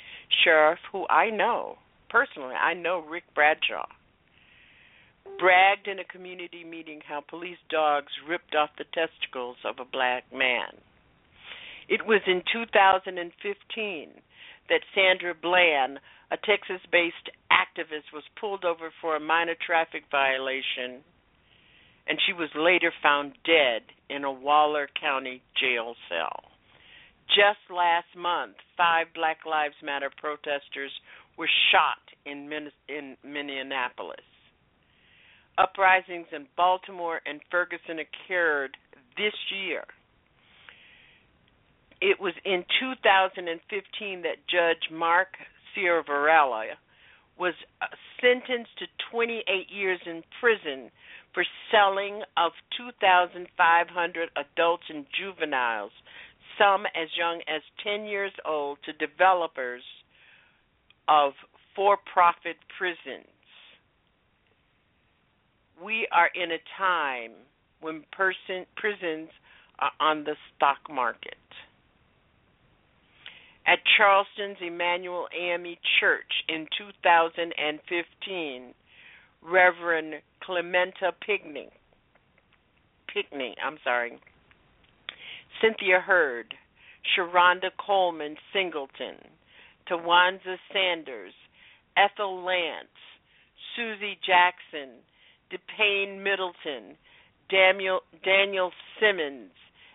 Sheriff, who I know personally, I know Rick Bradshaw, bragged in a community meeting how police dogs ripped off the testicles of a black man. It was in 2015 that Sandra Bland, a Texas based activist, was pulled over for a minor traffic violation and she was later found dead in a Waller County jail cell. Just last month, five Black Lives Matter protesters were shot in, in Minneapolis. Uprisings in Baltimore and Ferguson occurred this year. It was in 2015 that Judge Mark Ciavarella was sentenced to 28 years in prison for selling of 2,500 adults and juveniles, some as young as 10 years old, to developers of for profit prisons. We are in a time when person, prisons are on the stock market. At Charleston's Emanuel AME Church in 2015, Reverend Clementa Pigney, Pickney, I'm sorry, Cynthia Hurd, Sharonda Coleman Singleton, Tywanza Sanders, Ethel Lance, Susie Jackson, DePayne Middleton, Daniel, Daniel Simmons,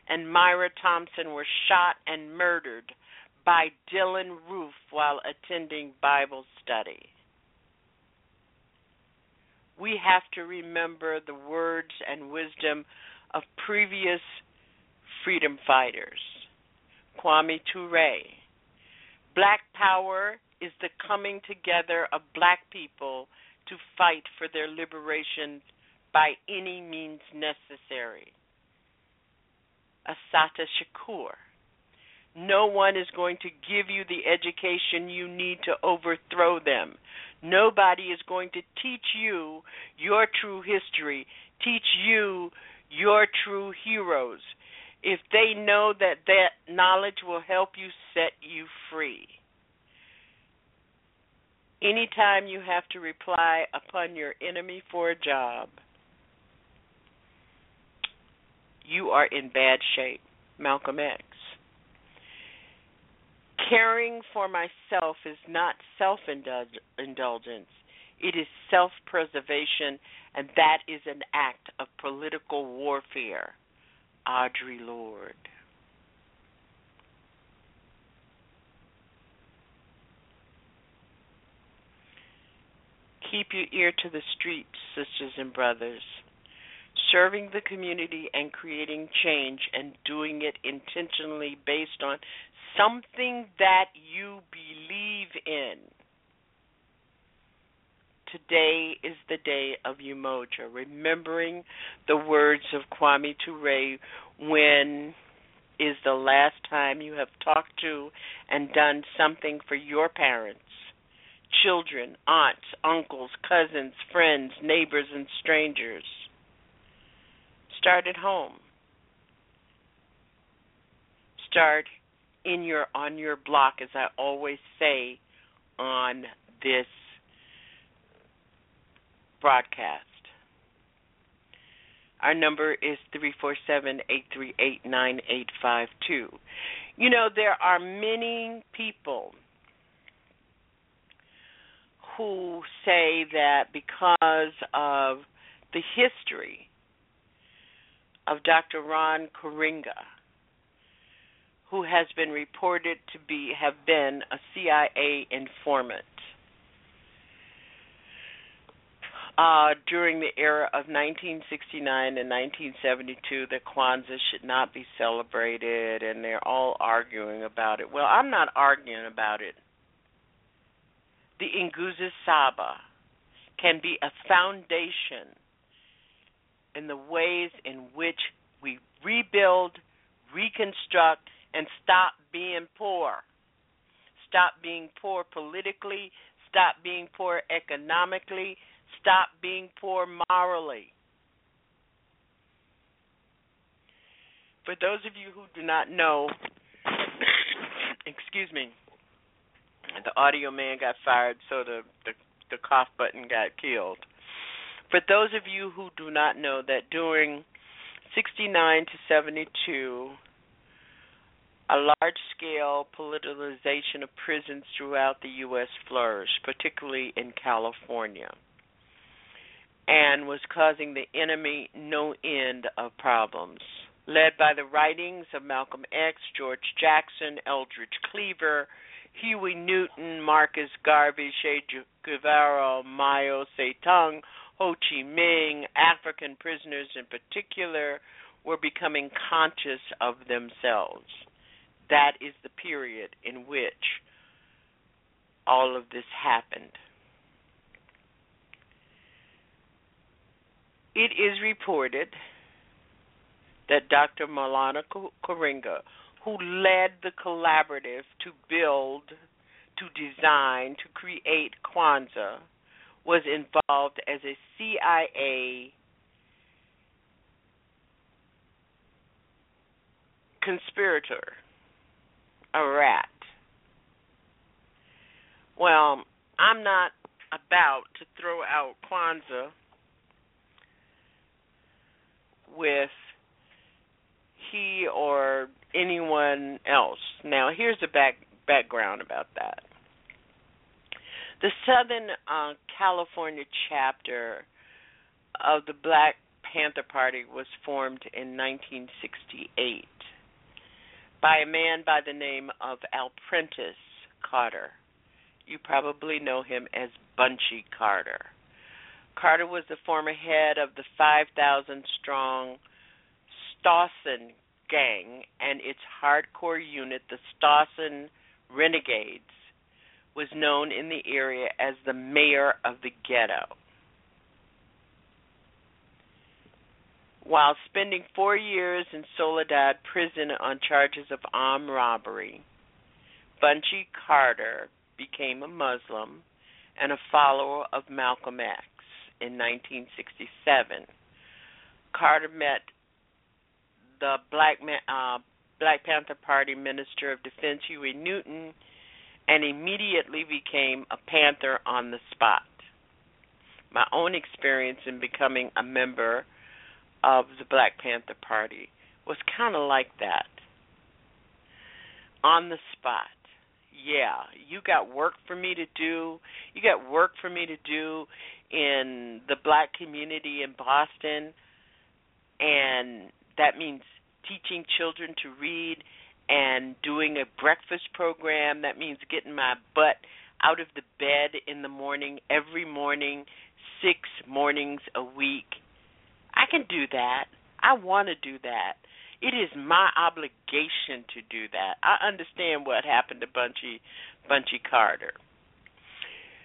and Myra Thompson were shot and murdered by Dylann Roof while attending Bible study. We have to remember the words and wisdom of previous freedom fighters. Kwame Ture. Black power is the coming together of black people to fight for their liberation by any means necessary. Assata Shakur. No one is going to give you the education you need to overthrow them. Nobody is going to teach you your true history, teach you your true heroes, if they know that that knowledge will help you set you free. Anytime you have to reply upon your enemy for a job, you are in bad shape. Malcolm X. Caring for myself is not self indulgence, it is self preservation, and that is an act of political warfare. Audre Lorde. Keep your ear to the streets, sisters and brothers. Serving the community and creating change and doing it intentionally based on something that you believe in. Today is the day of Umoja, remembering the words of Kwame Ture when is the last time you have talked to and done something for your parents, children, aunts, uncles, cousins, friends, neighbors, and strangers. Start at home. Start in your on your block as I always say on this broadcast. Our number is three four seven eight three eight nine eight five two. You know, there are many people who say that because of the history of Dr. Ron Karenga, who has been reported to be have been a CIA informant. Uh, during the era of 1969 and 1972, that Kwanzaa should not be celebrated, and they're all arguing about it. Well, I'm not arguing about it. The Nguzo Saba can be a foundation in the ways in which we rebuild, reconstruct, and stop being poor. Stop being poor politically, stop being poor economically, stop being poor morally. For those of you who do not know, excuse me, the audio man got fired, so the, the the cough button got killed. For those of you who do not know that during 69 to 72, a large scale politicization of prisons throughout the U.S. flourished, particularly in California, and was causing the enemy no end of problems. Led by the writings of Malcolm X, George Jackson, Eldridge Cleaver, Huey Newton, Marcus Garvey, Che Guevara, Mao Zedong, Ho Chi Minh, African prisoners in particular, were becoming conscious of themselves that is the period in which all of this happened. It is reported that Dr. Maulana Karenga, who led the collaborative to build, to design, to create Kwanzaa, was involved as a CIA conspirator a rat. Well, I'm not about to throw out Kwanzaa with he or anyone else. Now, here's the back background about that. The Southern uh, California chapter of the Black Panther Party was formed in 1968 by a man by the name of Alprentice Carter. You probably know him as Bunchy Carter. Carter was the former head of the 5,000 strong Slauson gang and its hardcore unit, the Slauson Renegades, was known in the area as the mayor of the ghetto. While spending four years in Soledad prison on charges of armed robbery, Bunchy Carter became a Muslim and a follower of Malcolm X in 1967. Carter met the Black uh, Black Panther Party Minister of Defense Huey Newton and immediately became a Panther on the spot. My own experience in becoming a member of the Black Panther Party was kind of like that. On the spot. Yeah, you got work for me to do. You got work for me to do in the black community in Boston. And that means teaching children to read and doing a breakfast program. That means getting my butt out of the bed in the morning every morning, six mornings a week. I can do that. I want to do that. It is my obligation to do that. I understand what happened to Bunchy Bunchy Carter.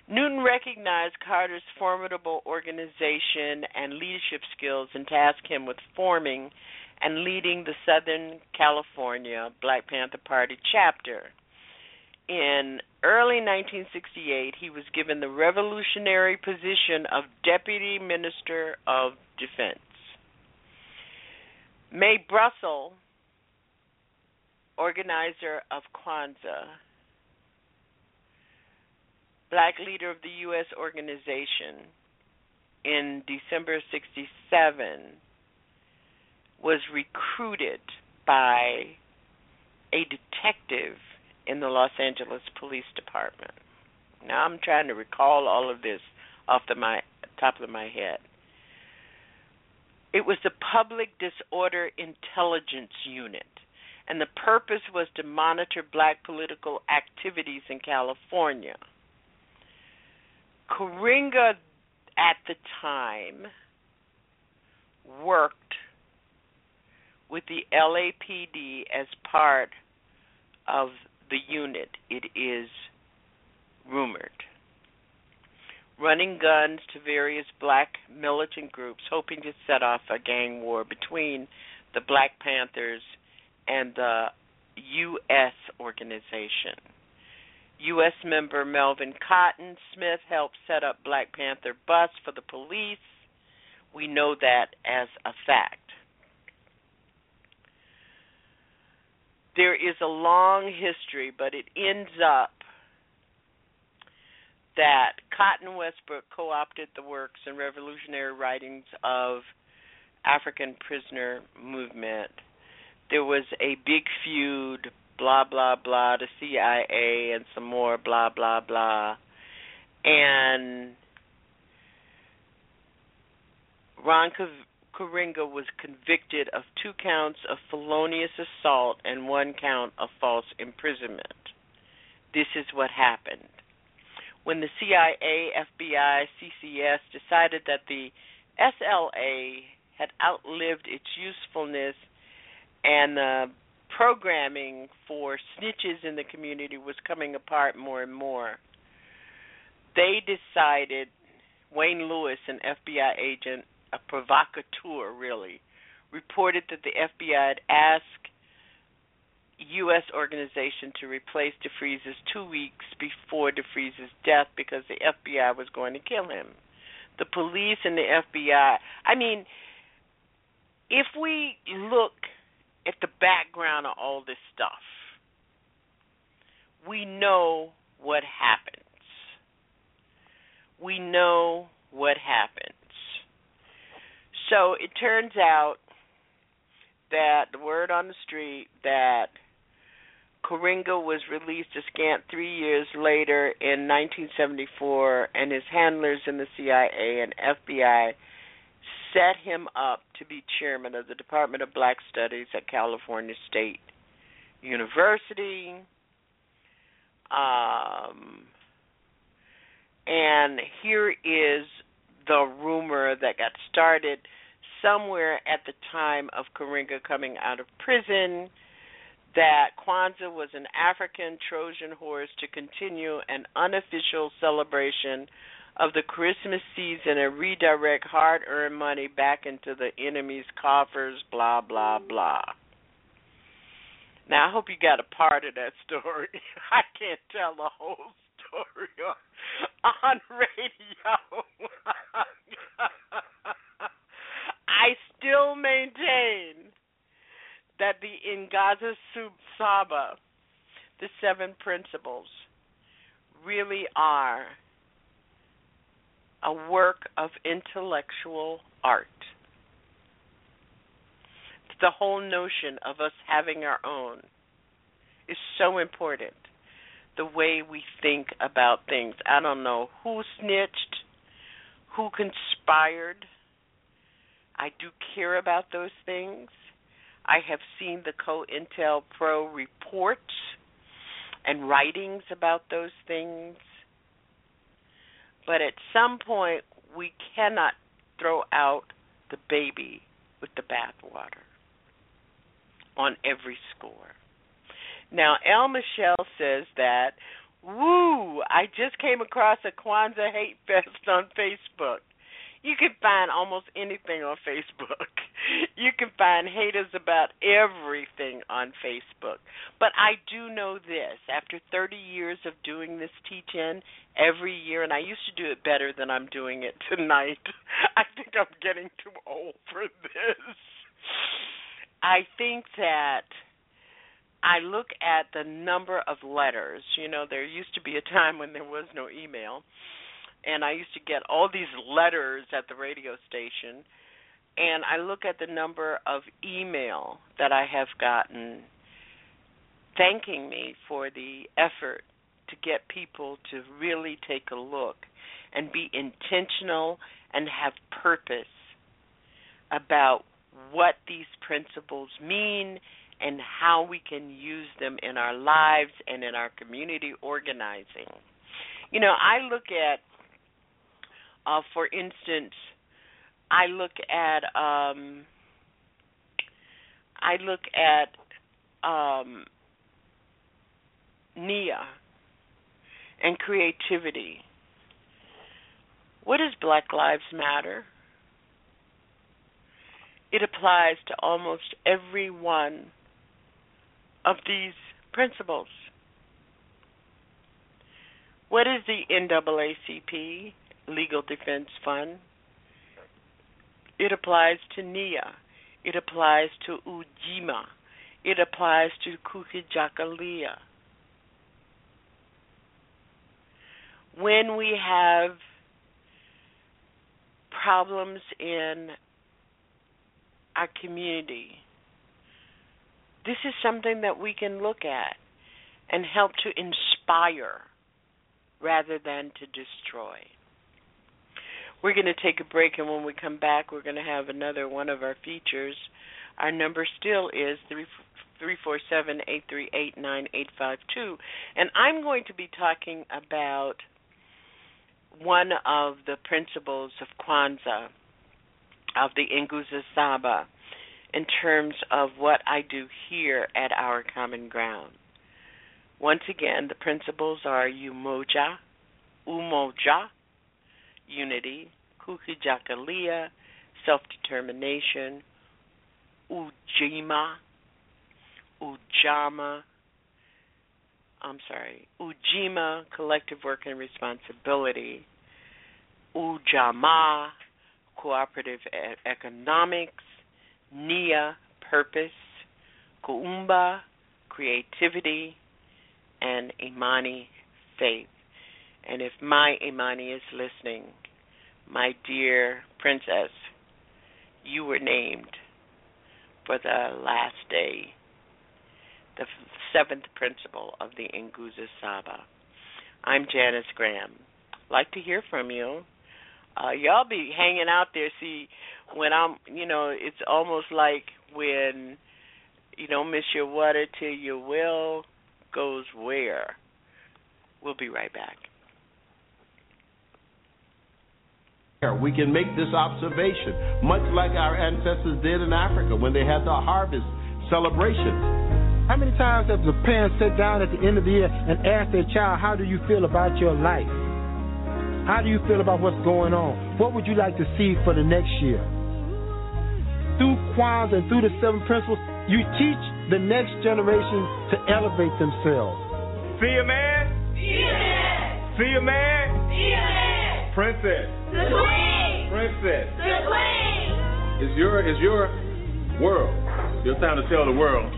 Newton recognized Carter's formidable organization and leadership skills and tasked him with forming and leading the Southern California Black Panther Party chapter. In early 1968, he was given the revolutionary position of Deputy Minister of Defense. Mae Brussell, organizer of Kwanzaa, black leader of the U.S. organization in December 67, was recruited by a detective in the Los Angeles Police Department. Now I'm trying to recall all of this off the my top of my head. It was the Public Disorder Intelligence Unit, and the purpose was to monitor black political activities in California. Karenga at the time worked with the LAPD as part of the unit, it is rumored. Running guns to various black militant groups, hoping to set off a gang war between the Black Panthers and the U.S. organization. U.S. member Melvin Cotton Smith helped set up Black Panther bus for the police. We know that as a fact. there is a long history, but it ends up that Colston Westbrook co opted the works and revolutionary writings of African prisoner movement. There was a big feud, blah blah blah, the CIA and some more blah blah blah. And Ron Karenga was convicted of two counts of felonious assault and one count of false imprisonment. This is what happened. When the CIA, FBI, CCS decided that the SLA had outlived its usefulness and the programming for snitches in the community was coming apart more and more, they decided Wayne Lewis, an FBI agent, a provocateur, really, reported that the FBI had asked U.S. organization to replace DeFreeze's two weeks before DeFreeze's death because the FBI was going to kill him. The police and the FBI. I mean, if we look at the background of all this stuff, we know what happens. We know what happens. So it turns out that the word on the street that Karenga was released a scant three years later in 1974, and his handlers in the CIA and FBI set him up to be chairman of the Department of Black Studies at California State University. Um, and here is the rumor that got started somewhere at the time of Karenga coming out of prison that Kwanzaa was an African Trojan horse to continue an unofficial celebration of the Christmas season and redirect hard earned money back into the enemy's coffers, blah, blah, blah. Now, I hope you got a part of that story. I can't tell the whole story on, on radio. I still maintain that the Nguzo Saba, the seven principles, really are a work of intellectual art. The whole notion of us having our own is so important. The way we think about things. I don't know who snitched, who conspired. I do care about those things. I have seen the COINTELPRO reports and writings about those things. But at some point, we cannot throw out the baby with the bathwater on every score. Now, El Michelle says that, woo, I just came across a Kwanzaa hate fest on Facebook. You can find almost anything on Facebook. You can find haters about everything on Facebook. But I do know this after 30 years of doing this teach in every year, and I used to do it better than I'm doing it tonight. I think I'm getting too old for this. I think that I look at the number of letters. You know, there used to be a time when there was no email and I used to get all these letters at the radio station and I look at the number of email that I have gotten thanking me for the effort to get people to really take a look and be intentional and have purpose about what these principles mean and how we can use them in our lives and in our community organizing. You know, I look at uh, for instance, I look at um, I look at um, Nia and creativity. What is Black Lives Matter? It applies to almost every one of these principles. What is the NAACP? Legal Defense Fund. It applies to NIA. It applies to Ujima. It applies to Kujichagulia. When we have problems in our community, this is something that we can look at and help to inspire rather than to destroy. We're going to take a break, and when we come back, we're going to have another one of our features. Our number still is three three four seven eight three eight nine eight five two, and I'm going to be talking about one of the principles of Kwanzaa, of the Nguzo Saba, in terms of what I do here at our common ground. Once again, the principles are Umoja, Umoja, unity, Kujichagulia, self determination, Ujima, Ujamaa, I'm sorry, Ujima, collective work and responsibility, Ujamaa, cooperative e- economics, Nia, purpose, Kuumba, creativity, and Imani, faith. And if my Imani is listening, my dear princess, you were named for the last day, the seventh principle of the Nguzo Saba. I'm Janice Graham. Like to hear from you. Uh, y'all be hanging out there. See, when I'm, you know, it's almost like when you don't miss your water till your well goes where. We'll be right back. We can make this observation, much like our ancestors did in Africa when they had the harvest celebrations. How many times have the parents sat down at the end of the year and asked their child, How do you feel about your life? How do you feel about what's going on? What would you like to see for the next year? Through Kwanzaa and through the seven principles, you teach the next generation to elevate themselves. See you, man? See you, man. See you, man? See you, man. Princess. The queen. Princess. The queen. It's your it's your world. Your time to tell the world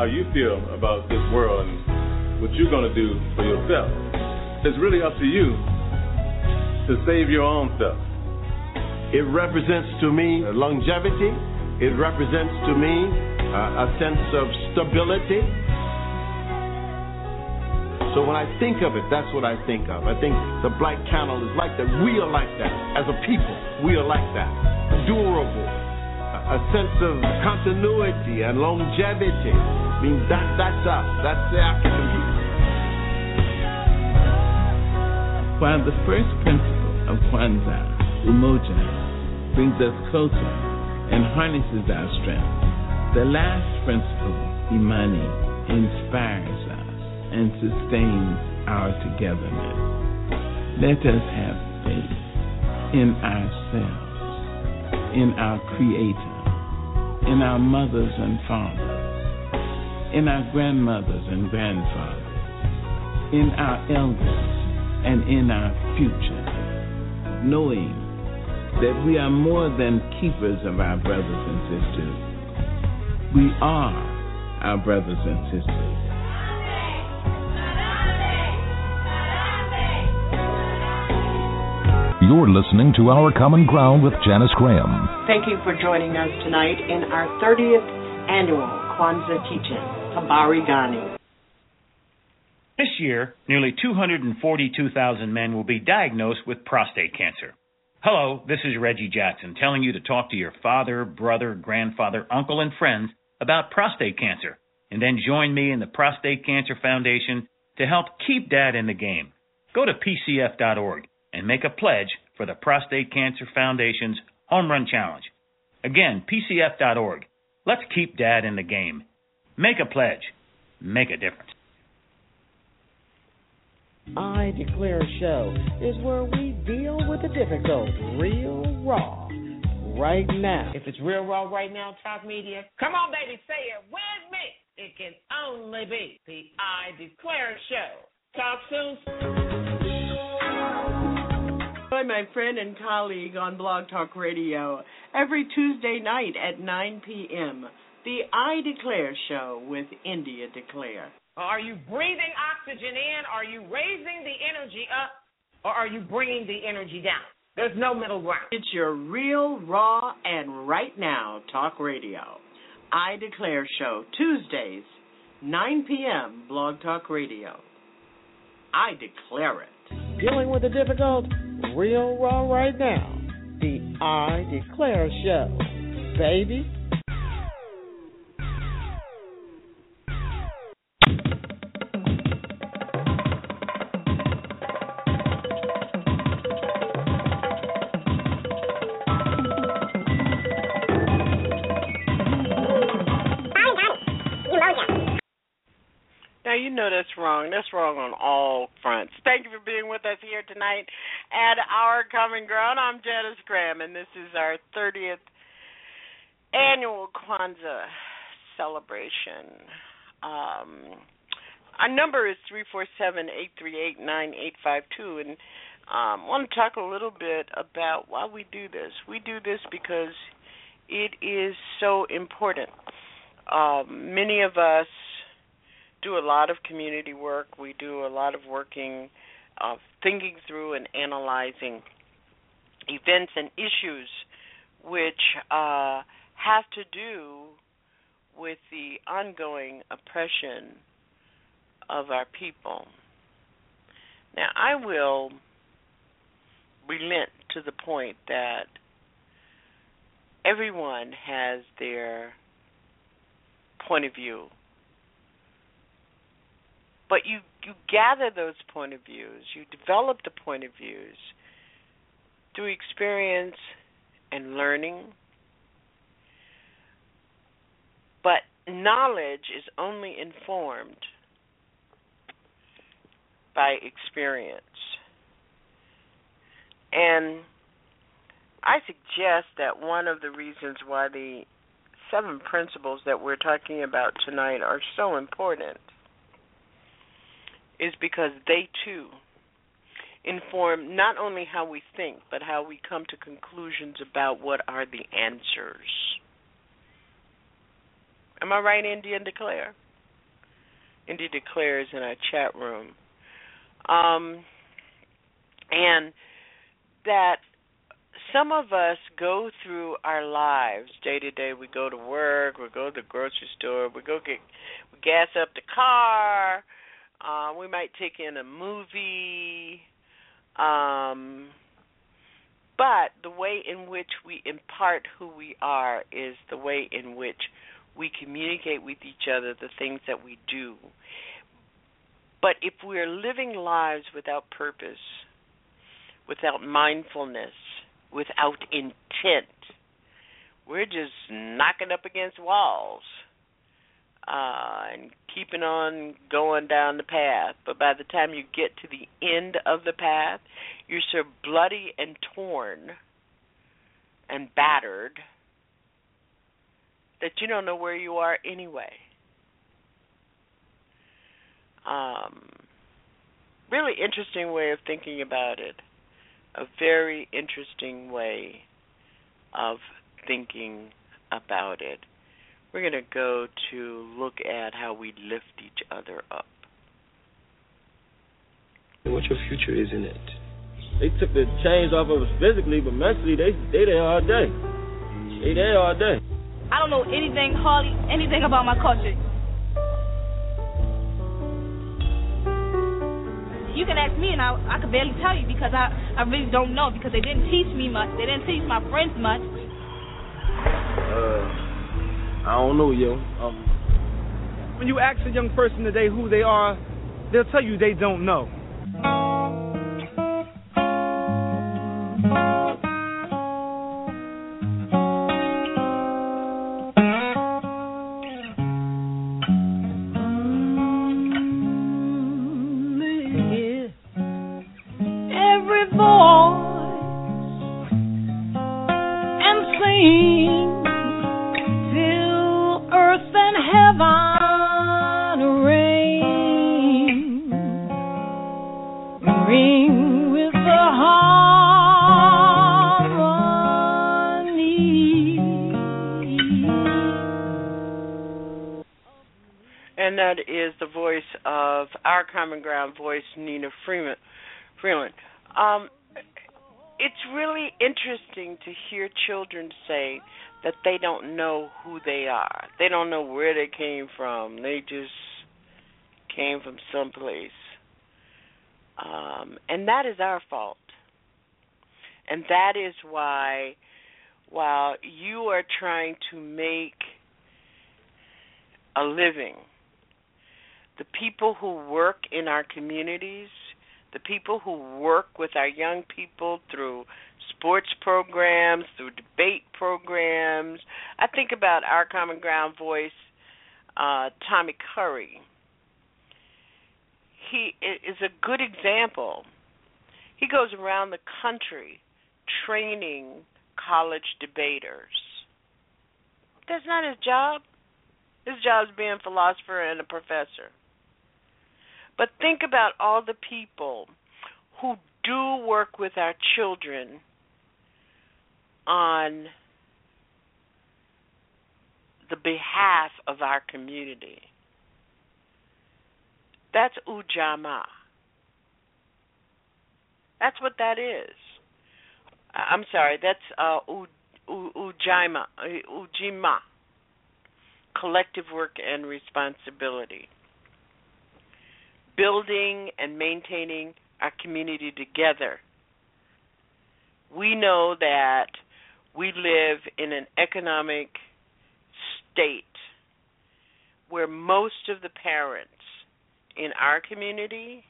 how you feel about this world and what you're gonna do for yourself. It's really up to you to save your own self. It represents to me longevity. It represents to me uh, a sense of stability. So when I think of it, that's what I think of. I think the black camel is like that. We are like that. As a people, we are like that. Durable. A, sense of continuity and longevity. I mean, that, that's us. That's the African people. While the first principle of Kwanzaa, Umoja, brings us closer and harnesses our strength, the last principle, Imani, inspires and sustains our togetherness. Let us have faith in ourselves, in our Creator, in our mothers and fathers, in our grandmothers and grandfathers, in our elders, and in our future, knowing that we are more than keepers of our brothers and sisters. We are our brothers and sisters. You're listening to Our Common Ground with Janice Graham. Thank you for joining us tonight in our 30th annual Kwanzaa teach-in, Habari Gani. This year, nearly 242,000 men will be diagnosed with prostate cancer. Hello, this is Reggie Jackson telling you to talk to your father, brother, grandfather, uncle, and friends about prostate cancer, and then join me in the Prostate Cancer Foundation to help keep Dad in the game. Go to PCF.org and make a pledge for the Prostate Cancer Foundation's Home Run Challenge. Again, PCF.org. Let's keep Dad in the game. Make a pledge. Make a difference. I Declare Show is where we deal with the difficult real raw right now. If it's real raw right now, Talk Media, come on, baby, say it with me. It can only be the I Declare Show. Talk soon. Join my friend and colleague on Blog Talk Radio every Tuesday night at 9 p.m. The I Declare Show with India Declare. Are you breathing oxygen in? Are you raising the energy up? Or are you bringing the energy down? There's no middle ground. It's your real, raw, and right now talk radio. I Declare Show, Tuesdays, 9 p.m., Blog Talk Radio. I declare it. Dealing with the difficult real raw right now. The I Declare Show. Baby. Now you know that's wrong. That's wrong on all fronts. Thank you for being with us here tonight at Our Common Ground. I'm Janice Graham, and this is our 30th annual Kwanzaa celebration. Um, our number is 347-838-9852, and um, I want to talk a little bit about why we do this. We do this because it is so important. Um, many of us do a lot of community work. We do a lot of working, uh, thinking through and analyzing events and issues which uh, have to do with the ongoing oppression of our people. Now, I will relent to the point that everyone has their point of view. But you, you gather those point of views, you develop the point of views through experience and learning. But knowledge is only informed by experience. And I suggest that one of the reasons why the seven principles that we're talking about tonight are so important is because they too inform not only how we think, but how we come to conclusions about what are the answers. Am I right, India Declare? India declares in our chat room. Um, and that some of us go through our lives day to day. We go to work, we go to the grocery store, we go get we gas up the car. Uh, we might take in a movie. Um, but the way in which we impart who we are is the way in which we communicate with each other the things that we do. But if we're living lives without purpose, without mindfulness, without intent. We're just knocking up against walls uh, and keeping on going down the path. But by the time you get to the end of the path, you're so bloody and torn and battered that you don't know where you are anyway. Um, really interesting way of thinking about it a very interesting way of thinking about it. We're going to go to look at how we lift each other up. And what your future is in it. They took the chains off of us physically, but mentally they they there all day. They there all day. I don't know anything, hardly anything about my culture. you can ask me, and I I could barely tell you because I I really don't know because they didn't teach me much. They didn't teach my friends much. Uh, I don't know, yo. Um, when you ask a young person today who they are, they'll tell you they don't know. Voice, Freeman. Freeland. Um, it's really interesting to hear children say that they don't know who they are. They don't know where they came from. They just came from someplace. Um, and that is our fault. And that is why, while you are trying to make a living, the people who work in our communities, the people who work with our young people through sports programs, through debate programs. I think about our common ground voice, uh, Tommy Curry. He is a good example. He goes around the country training college debaters. That's not his job. His job is being a philosopher and a professor. But think about all the people who do work with our children on the behalf of our community. That's Ujamaa. That's what that is. I'm sorry, that's uh, U, U, Ujima, Ujima, collective work and responsibility. Building and maintaining our community together. We know that we live in an economic state where most of the parents in our community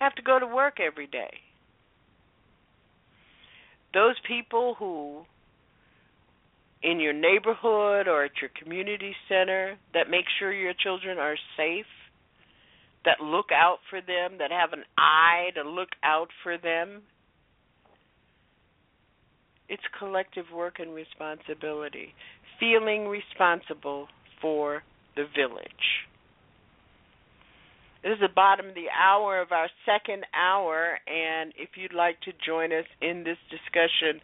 have to go to work every day. Those people who in your neighborhood or at your community center that make sure your children are safe, that look out for them, that have an eye to look out for them. It's collective work and responsibility, feeling responsible for the village. This is the bottom of the hour of our second hour, and if you'd like to join us in this discussion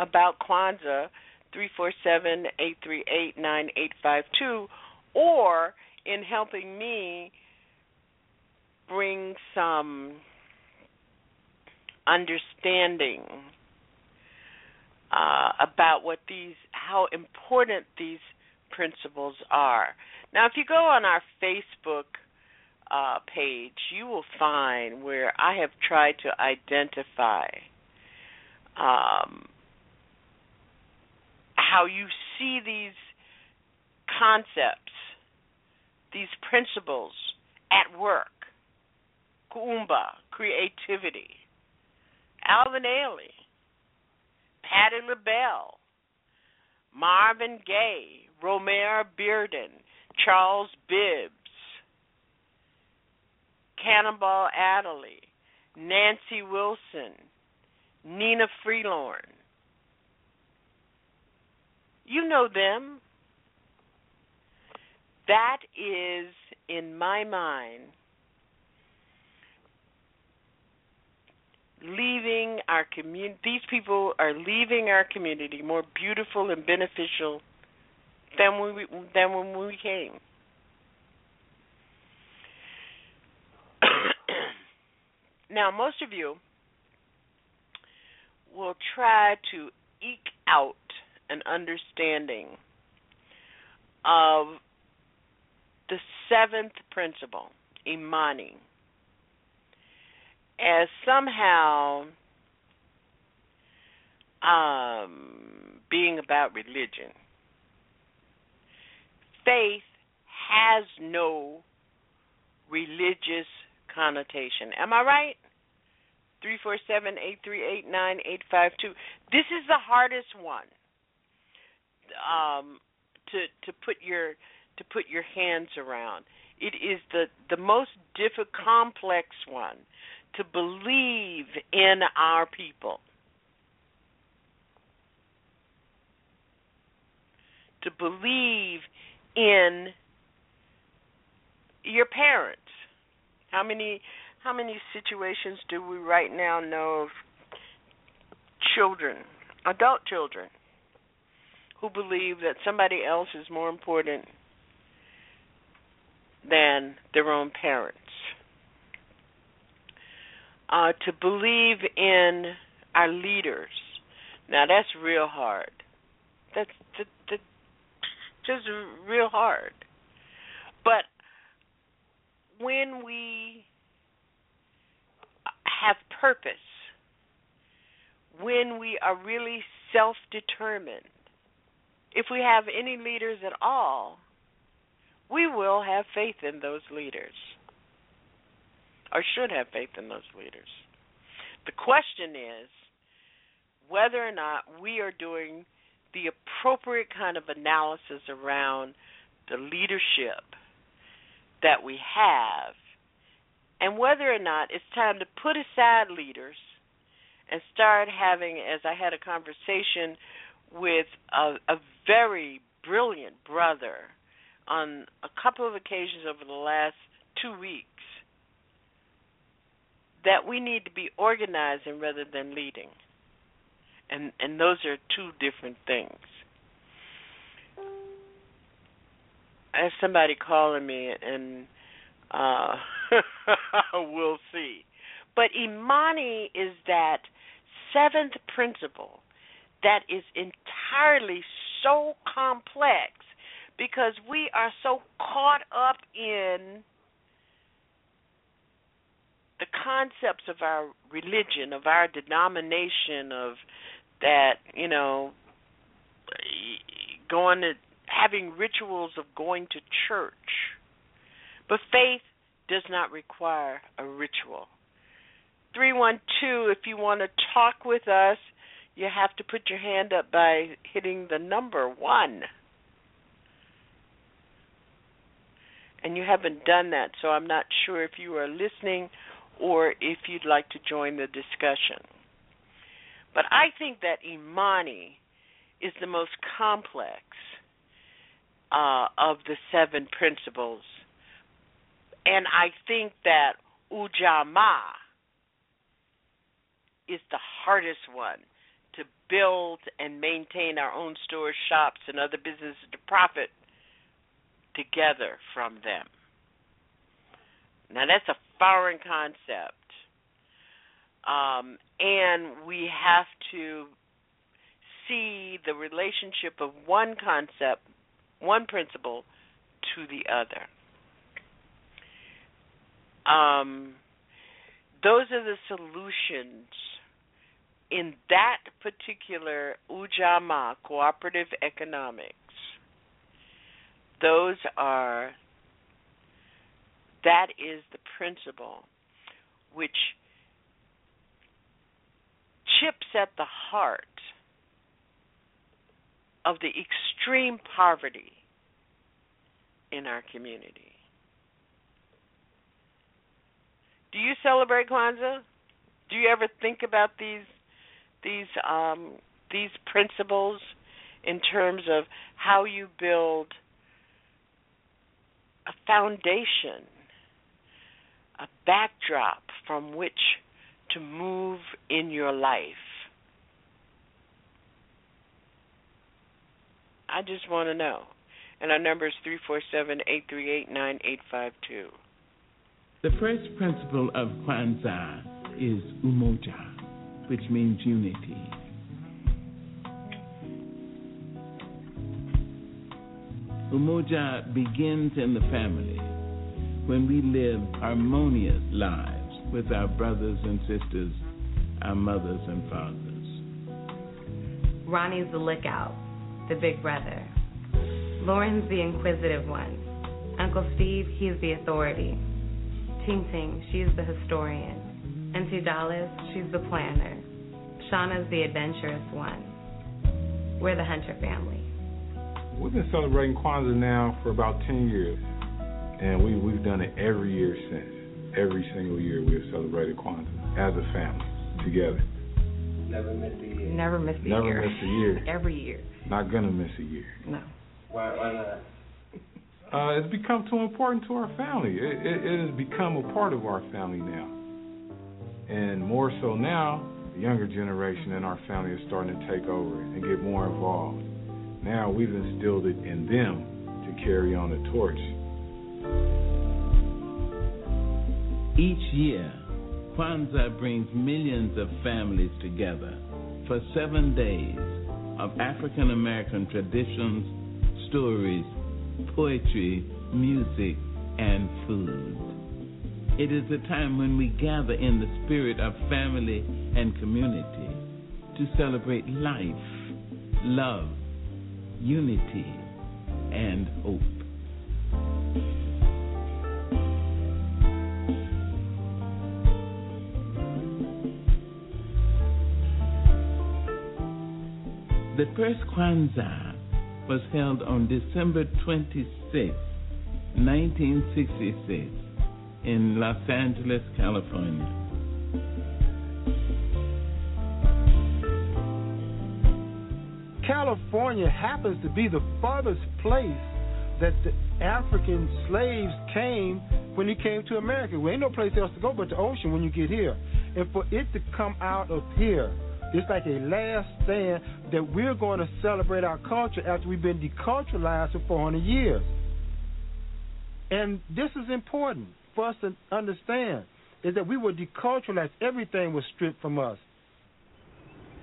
about Kwanzaa, 347 838 9852, or in helping me bring some understanding uh, about what these, how important these principles are. Now, if you go on our Facebook uh, page, you will find where I have tried to identify um, how you see these concepts, these principles at work. Kuumba, creativity. Alvin Ailey, Patti LaBelle, Marvin Gaye, Romare Bearden, Charles Bibbs, Cannonball Adderley, Nancy Wilson, Nina Freelorn. You know them. That is, in my mind, leaving our community. These people are leaving our community more beautiful and beneficial than when we than when we came. now, most of you will try to eke out an understanding of the seventh principle, Imani, as somehow um, being about religion. Faith has no religious connotation. Am I right? Three four seven eight three eight nine eight five two. This is the hardest one um, to to put your to put your hands around. It is the the most difficult, complex one to believe in our people. To believe in your parents. How many how many situations do we right now know of children, adult children, who believe that somebody else is more important than their own parents? Uh, to believe in our leaders. Now that's real hard. That's that, that, just real hard. But when we have purpose, when we are really self determined, if we have any leaders at all, we will have faith in those leaders, or should have faith in those leaders. The question is whether or not we are doing the appropriate kind of analysis around the leadership that we have and whether or not it's time to put aside leaders and start having, as I had a conversation with a, a very brilliant brother on a couple of occasions over the last two weeks, that we need to be organizing rather than leading. And and those are two different things. I have somebody calling me and uh we'll see. But Imani is that seventh principle that is entirely so complex because we are so caught up in the concepts of our religion, of our denomination, of that, you know, going to having rituals of going to church. But faith does not require a ritual. 312, if you want to talk with us, you have to put your hand up by hitting the number 1. And you haven't done that, so I'm not sure if you are listening or if you'd like to join the discussion. But I think that Imani is the most complex uh, of the seven principles. And I think that Ujamaa is the hardest one to build and maintain our own stores, shops, and other businesses to profit together from them. Now, that's a foreign concept. Um, and we have to see the relationship of one concept, one principle, to the other. Um, those are the solutions in that particular Ujamaa cooperative economics. Those are that is the principle which chips at the heart of the extreme poverty in our community. Do you celebrate Kwanzaa? Do you ever think about these these um, these principles in terms of how you build a foundation, a backdrop from which to move in your life. I just want to know. And our number is 347 838 9852. The first principle of Kwanzaa is umoja, which means unity. Umoja begins in the family when we live harmonious lives with our brothers and sisters, our mothers and fathers. Ronnie's the lookout, the big brother. Lauren's the inquisitive one. Uncle Steve, he's the authority. Ting Ting, she's the historian. And Dallas, she's the planner. Shauna's the adventurous one. We're the Hunter family. We've been celebrating Kwanzaa now for about 10 years, and we, we've done it every year since. Every single year we have celebrated Kwanzaa as a family, together. Never missed a year. Never miss a year. Never year. miss a year. Every year. Not gonna miss a year. No. Why, why not? Uh, it's become too important to our family. It, it, it has become a part of our family now. And more so now, the younger generation in our family is starting to take over and get more involved. Now we've instilled it in them to carry on the torch. Each year, Kwanzaa brings millions of families together for seven days of African American traditions, stories, poetry, music, and food. It is a time when we gather in the spirit of family and community to celebrate life, love, unity, and hope. The first Kwanzaa was held on December 26, 1966, in Los Angeles, California. California happens to be the farthest place that the African slaves came when they came to America. There ain't no place else to go but the ocean when you get here. And for it to come out of here it's like a last stand that we're going to celebrate our culture after we've been deculturalized for 400 years. And this is important for us to understand is that we were deculturalized. Everything was stripped from us.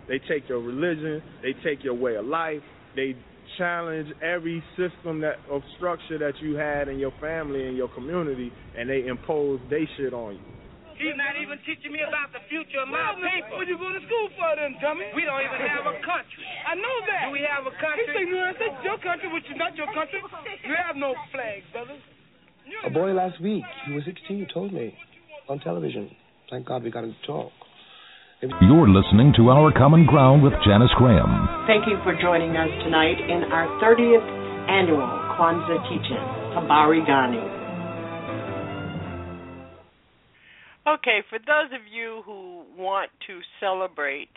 They take your religion, they take your way of life, they challenge every system that of structure that you had in your family and your community, and they impose they shit on you. He's not even teach-in me about the future of my Well, people. What you go to school for then, dummy? We don't even have a country. I know that. Do we have a country? He said, you know, that's your country, which is not your country. You have no flag, brother. A boy last week, he was 16, told me on television. Thank God we got him to talk. You're listening to Our Common Ground with Janice Graham. Thank you for joining us tonight in our 30th annual Kwanzaa teaching, Habari Gani. Okay, for those of you who want to celebrate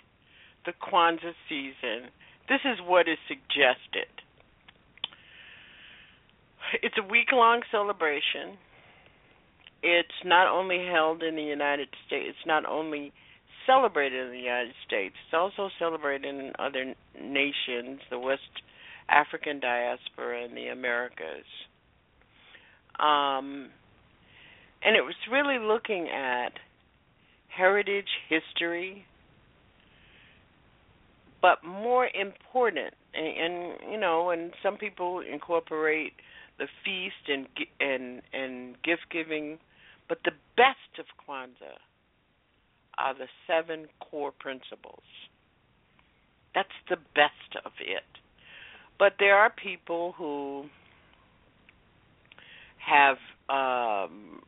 the Kwanzaa season, this is what is suggested. It's a week long celebration. It's not only held in the United States, it's not only celebrated in the United States, it's also celebrated in other nations, the West African diaspora and the Americas. Um, and it was really looking at heritage, history, but more important, and, and you know, and some people incorporate the feast and and and gift giving, but the best of Kwanzaa are the seven core principles. That's the best of it. But there are people who have um,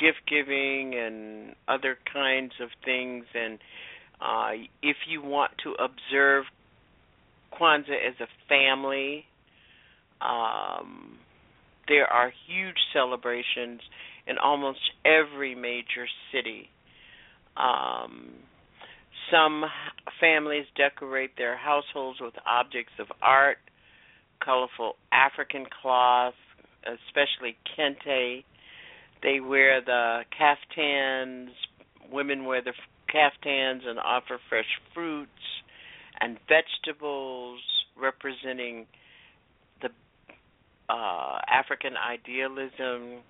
gift giving and other kinds of things, and uh, if you want to observe Kwanzaa as a family, um, there are huge celebrations in almost every major city. Um, some families decorate their households with objects of art, colorful African cloth, especially kente. They wear the kaftans. Women wear the kaftans and offer fresh fruits and vegetables representing the uh, African idealism.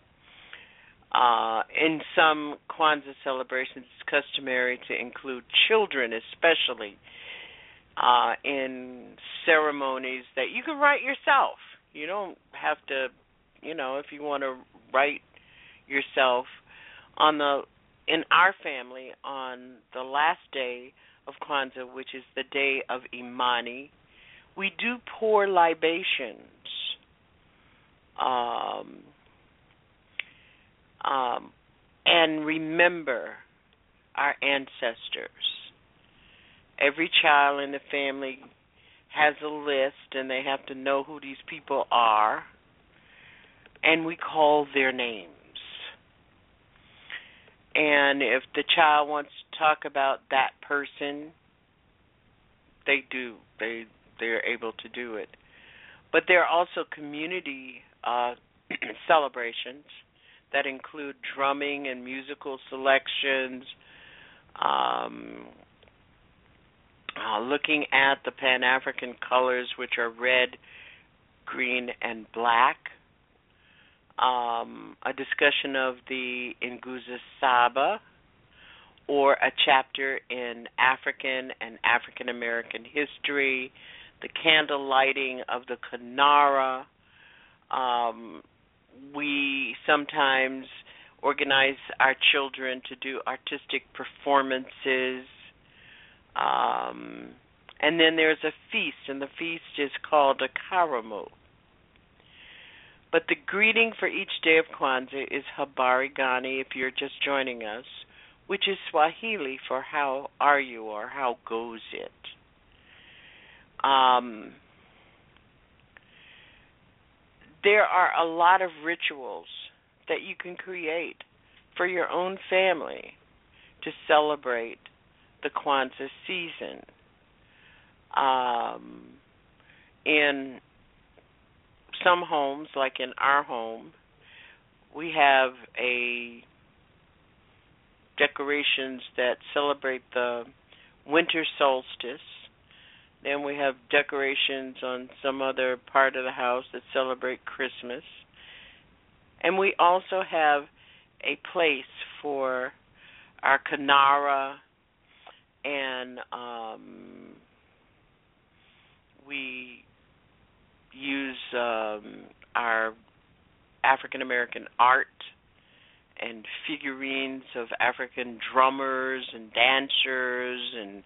Uh, in some Kwanzaa celebrations, it's customary to include children, especially uh, in ceremonies that you can write yourself. You don't have to, you know, if you want to write yourself on the in our family on the last day of Kwanzaa, which is the day of Imani, we do pour libations. Um, um, and remember our ancestors. Every child in the family has a list, and they have to know who these people are, and we call their names. And if the child wants to talk about that person, they do. They they're able to do it. But there are also community uh, celebrations that include drumming and musical selections, um, uh, looking at the Pan African colors, which are red, green, and black. Um, a discussion of the Nguzo Saba, or a chapter in African and African American history, the candle lighting of the kinara. Um, we sometimes organize our children to do artistic performances. Um, and then there's a feast, and the feast is called a karamu. But the greeting for each day of Kwanzaa is Habari Gani if you're just joining us, which is Swahili for how are you or how goes it. Um, there are a lot of rituals that you can create for your own family to celebrate the Kwanzaa season. Um, in some homes, like in our home, we have a decorations that celebrate the winter solstice. Then we have decorations on some other part of the house that celebrate Christmas. And we also have a place for our Kinara and um, we use um, our African American art and figurines of African drummers and dancers and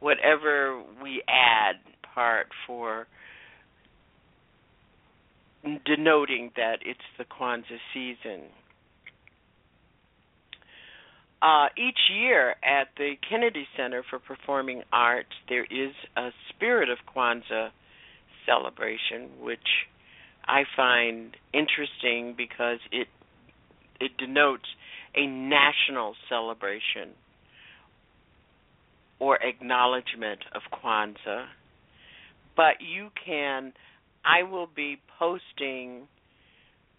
whatever we add part for denoting that it's the Kwanzaa season. Uh, each year at the Kennedy Center for Performing Arts, there is a Spirit of Kwanzaa celebration, which I find interesting because it it denotes a national celebration or acknowledgement of Kwanzaa. But you can, I will be posting.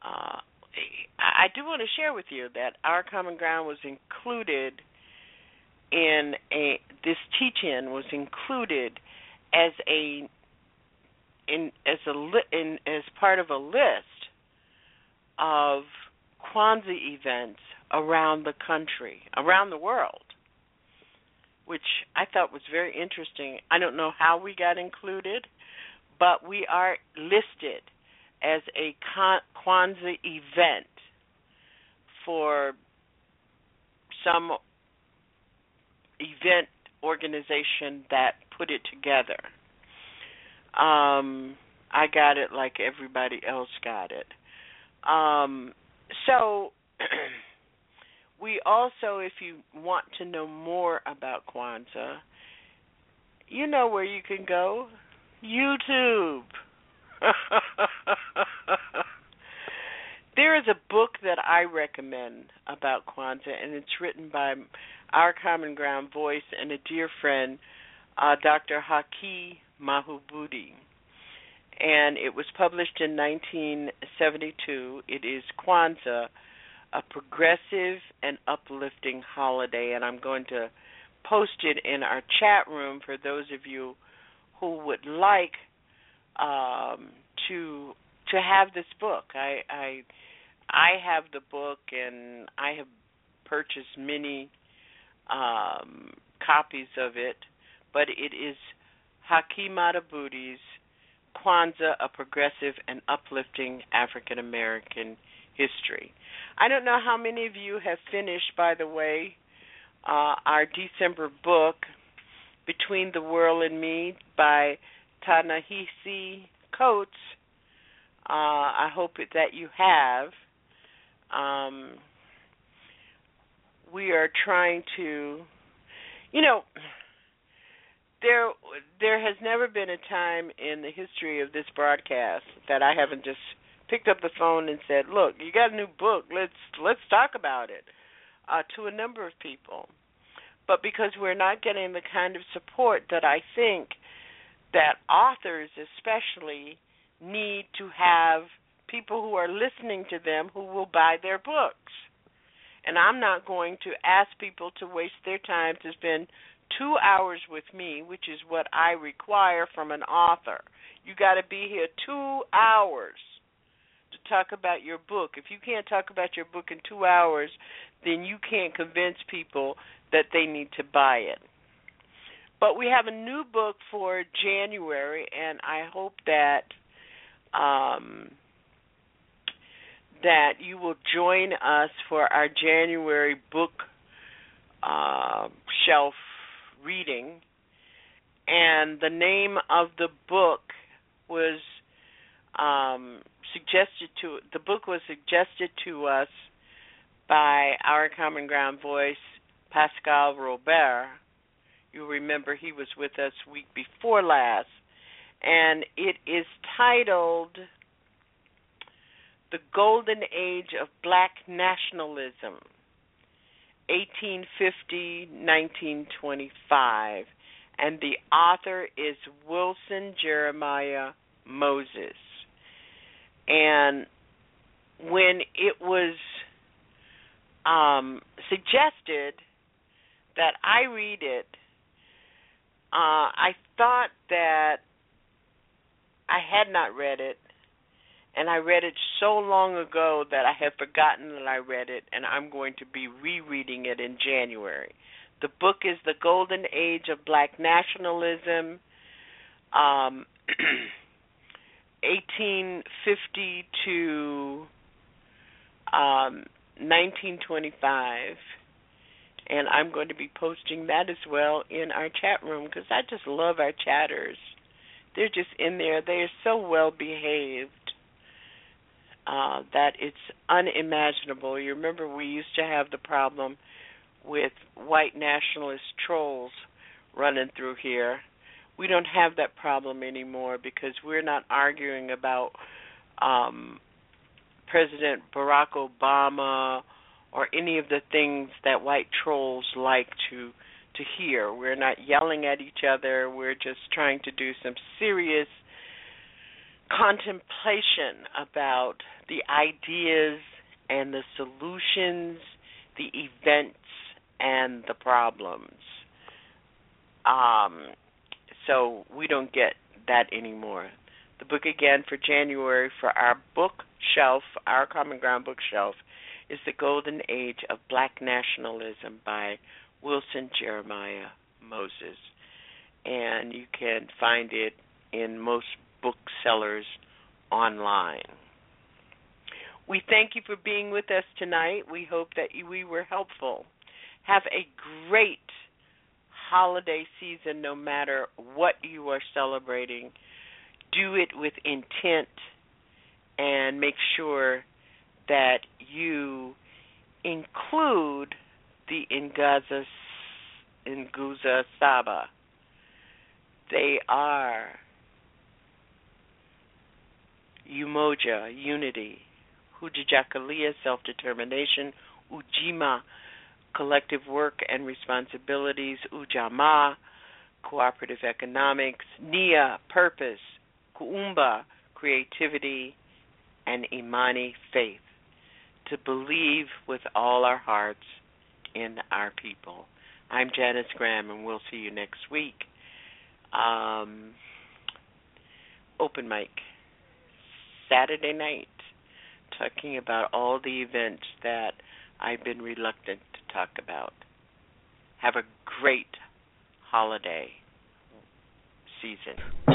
Uh, I do want to share with you that our common ground was included in a this teach-in was included as a in as a in as part of a list of Kwanzaa events around the country, around the world, which I thought was very interesting. I don't know how we got included, but we are listed as a Kwanzaa event for some event organization that put it together. Um, I got it like everybody else got it. Um, so we also, if you want to know more about Kwanzaa, you know where you can go. YouTube. there is a book that I recommend about Kwanzaa, and it's written by our Common Ground voice and a dear friend, uh, Dr. Haki Madhubuti. And it was published in 1972. It is Kwanzaa, a progressive and uplifting holiday. And I'm going to post it in our chat room for those of you who would like um, to to have this book. I I I have the book and I have purchased many um, copies of it, but it is Haki Madhubuti's Kwanzaa, a progressive and uplifting African American history. I don't know how many of you have finished, by the way, uh, our December book, Between the World and Me by Ta-Nehisi Coates. Uh, I hope that you have. Um, we are trying to, you know, there there has never been a time in the history of this broadcast that I haven't just picked up the phone and said, "Look, you got a new book. Let's let's talk about it." Uh, to a number of people, but because we're not getting the kind of support that I think that authors, especially, need to have people who are listening to them who will buy their books. And I'm not going to ask people to waste their time to spend two hours with me, which is what I require from an author. You got to be here two hours to talk about your book. If you can't talk about your book in two hours, then you can't convince people that they need to buy it. But we have a new book for January, and I hope that um, that you will join us for our January book uh, shelf reading, and the name of the book was um, suggested to the book was suggested to us by our common ground voice Pascal Robert. You remember he was with us week before last, and it is titled "The Golden Age of Black Nationalism." 1850 1925 and the author is Wilson Jeremiah Moses. And when it was um, suggested that I read it, uh, I thought that I had not read it, and I read it so long ago that I have forgotten that I read it, and I'm going to be rereading it in January. The book is The Golden Age of Black Nationalism, um, 1850 to um, 1925 and I'm going to be posting that as well in our chat room because I just love our chatters. They're just in there. They are so well behaved uh, that it's unimaginable. You remember we used to have the problem with white nationalist trolls running through here. We don't have that problem anymore because we're not arguing about um, President Barack Obama or any of the things that white trolls like to to hear. We're not yelling at each other. We're just trying to do some serious contemplation about the ideas and the solutions, the events and the problems. Um, so we don't get that anymore. The book again for January for our bookshelf, our Common Ground bookshelf, is The Golden Age of Black Nationalism by Wilson Jeremiah Moses. And you can find it in most booksellers online. We thank you for being with us tonight. We hope that we were helpful. Have a great holiday season no matter what you are celebrating. Do it with intent and make sure that you include the Ingaza Nguzo Saba. They are Umoja, unity, Kujichagulia, self determination, Ujima, collective work and responsibilities, Ujamaa, cooperative economics, Nia, purpose, Kuumba, creativity, and Imani, faith. To believe with all our hearts in our people. I'm Janice Graham, and we'll see you next week. Um, open mic Saturday night, talking about all the events that I've been reluctant to talk about. Have a great holiday season.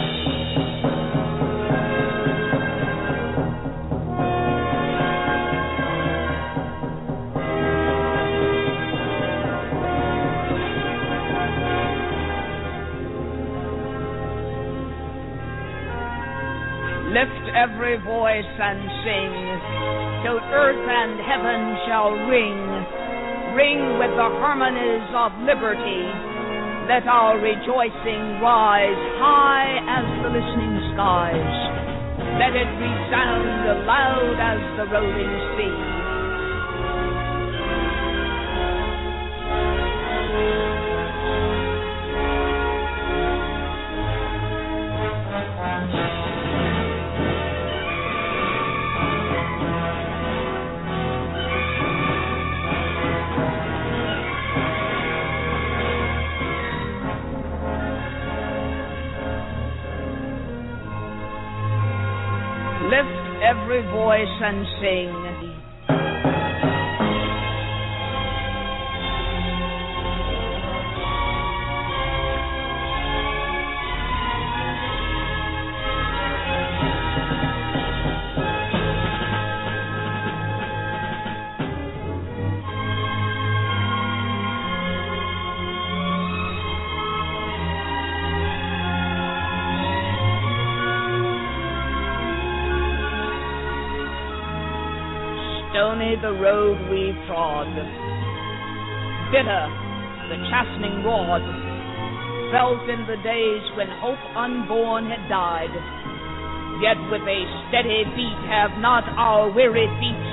Every voice and sing, till earth and heaven shall ring, ring with the harmonies of liberty. Let our rejoicing rise high as the listening skies. Let it resound loud as the rolling sea. Every voice and sing. The road we trod, bitter the chastening rod, felt in the days when hope unborn had died. Yet with a steady beat have not our weary feet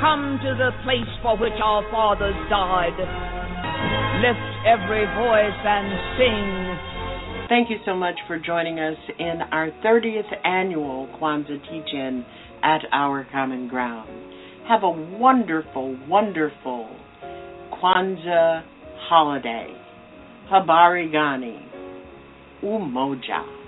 come to the place for which our fathers died. Lift every voice and sing, Thank you so much for joining us in our 30th annual Kwanzaa Teach-In at Our Common Ground. Have a wonderful, wonderful Kwanzaa holiday. Habari gani. Umoja.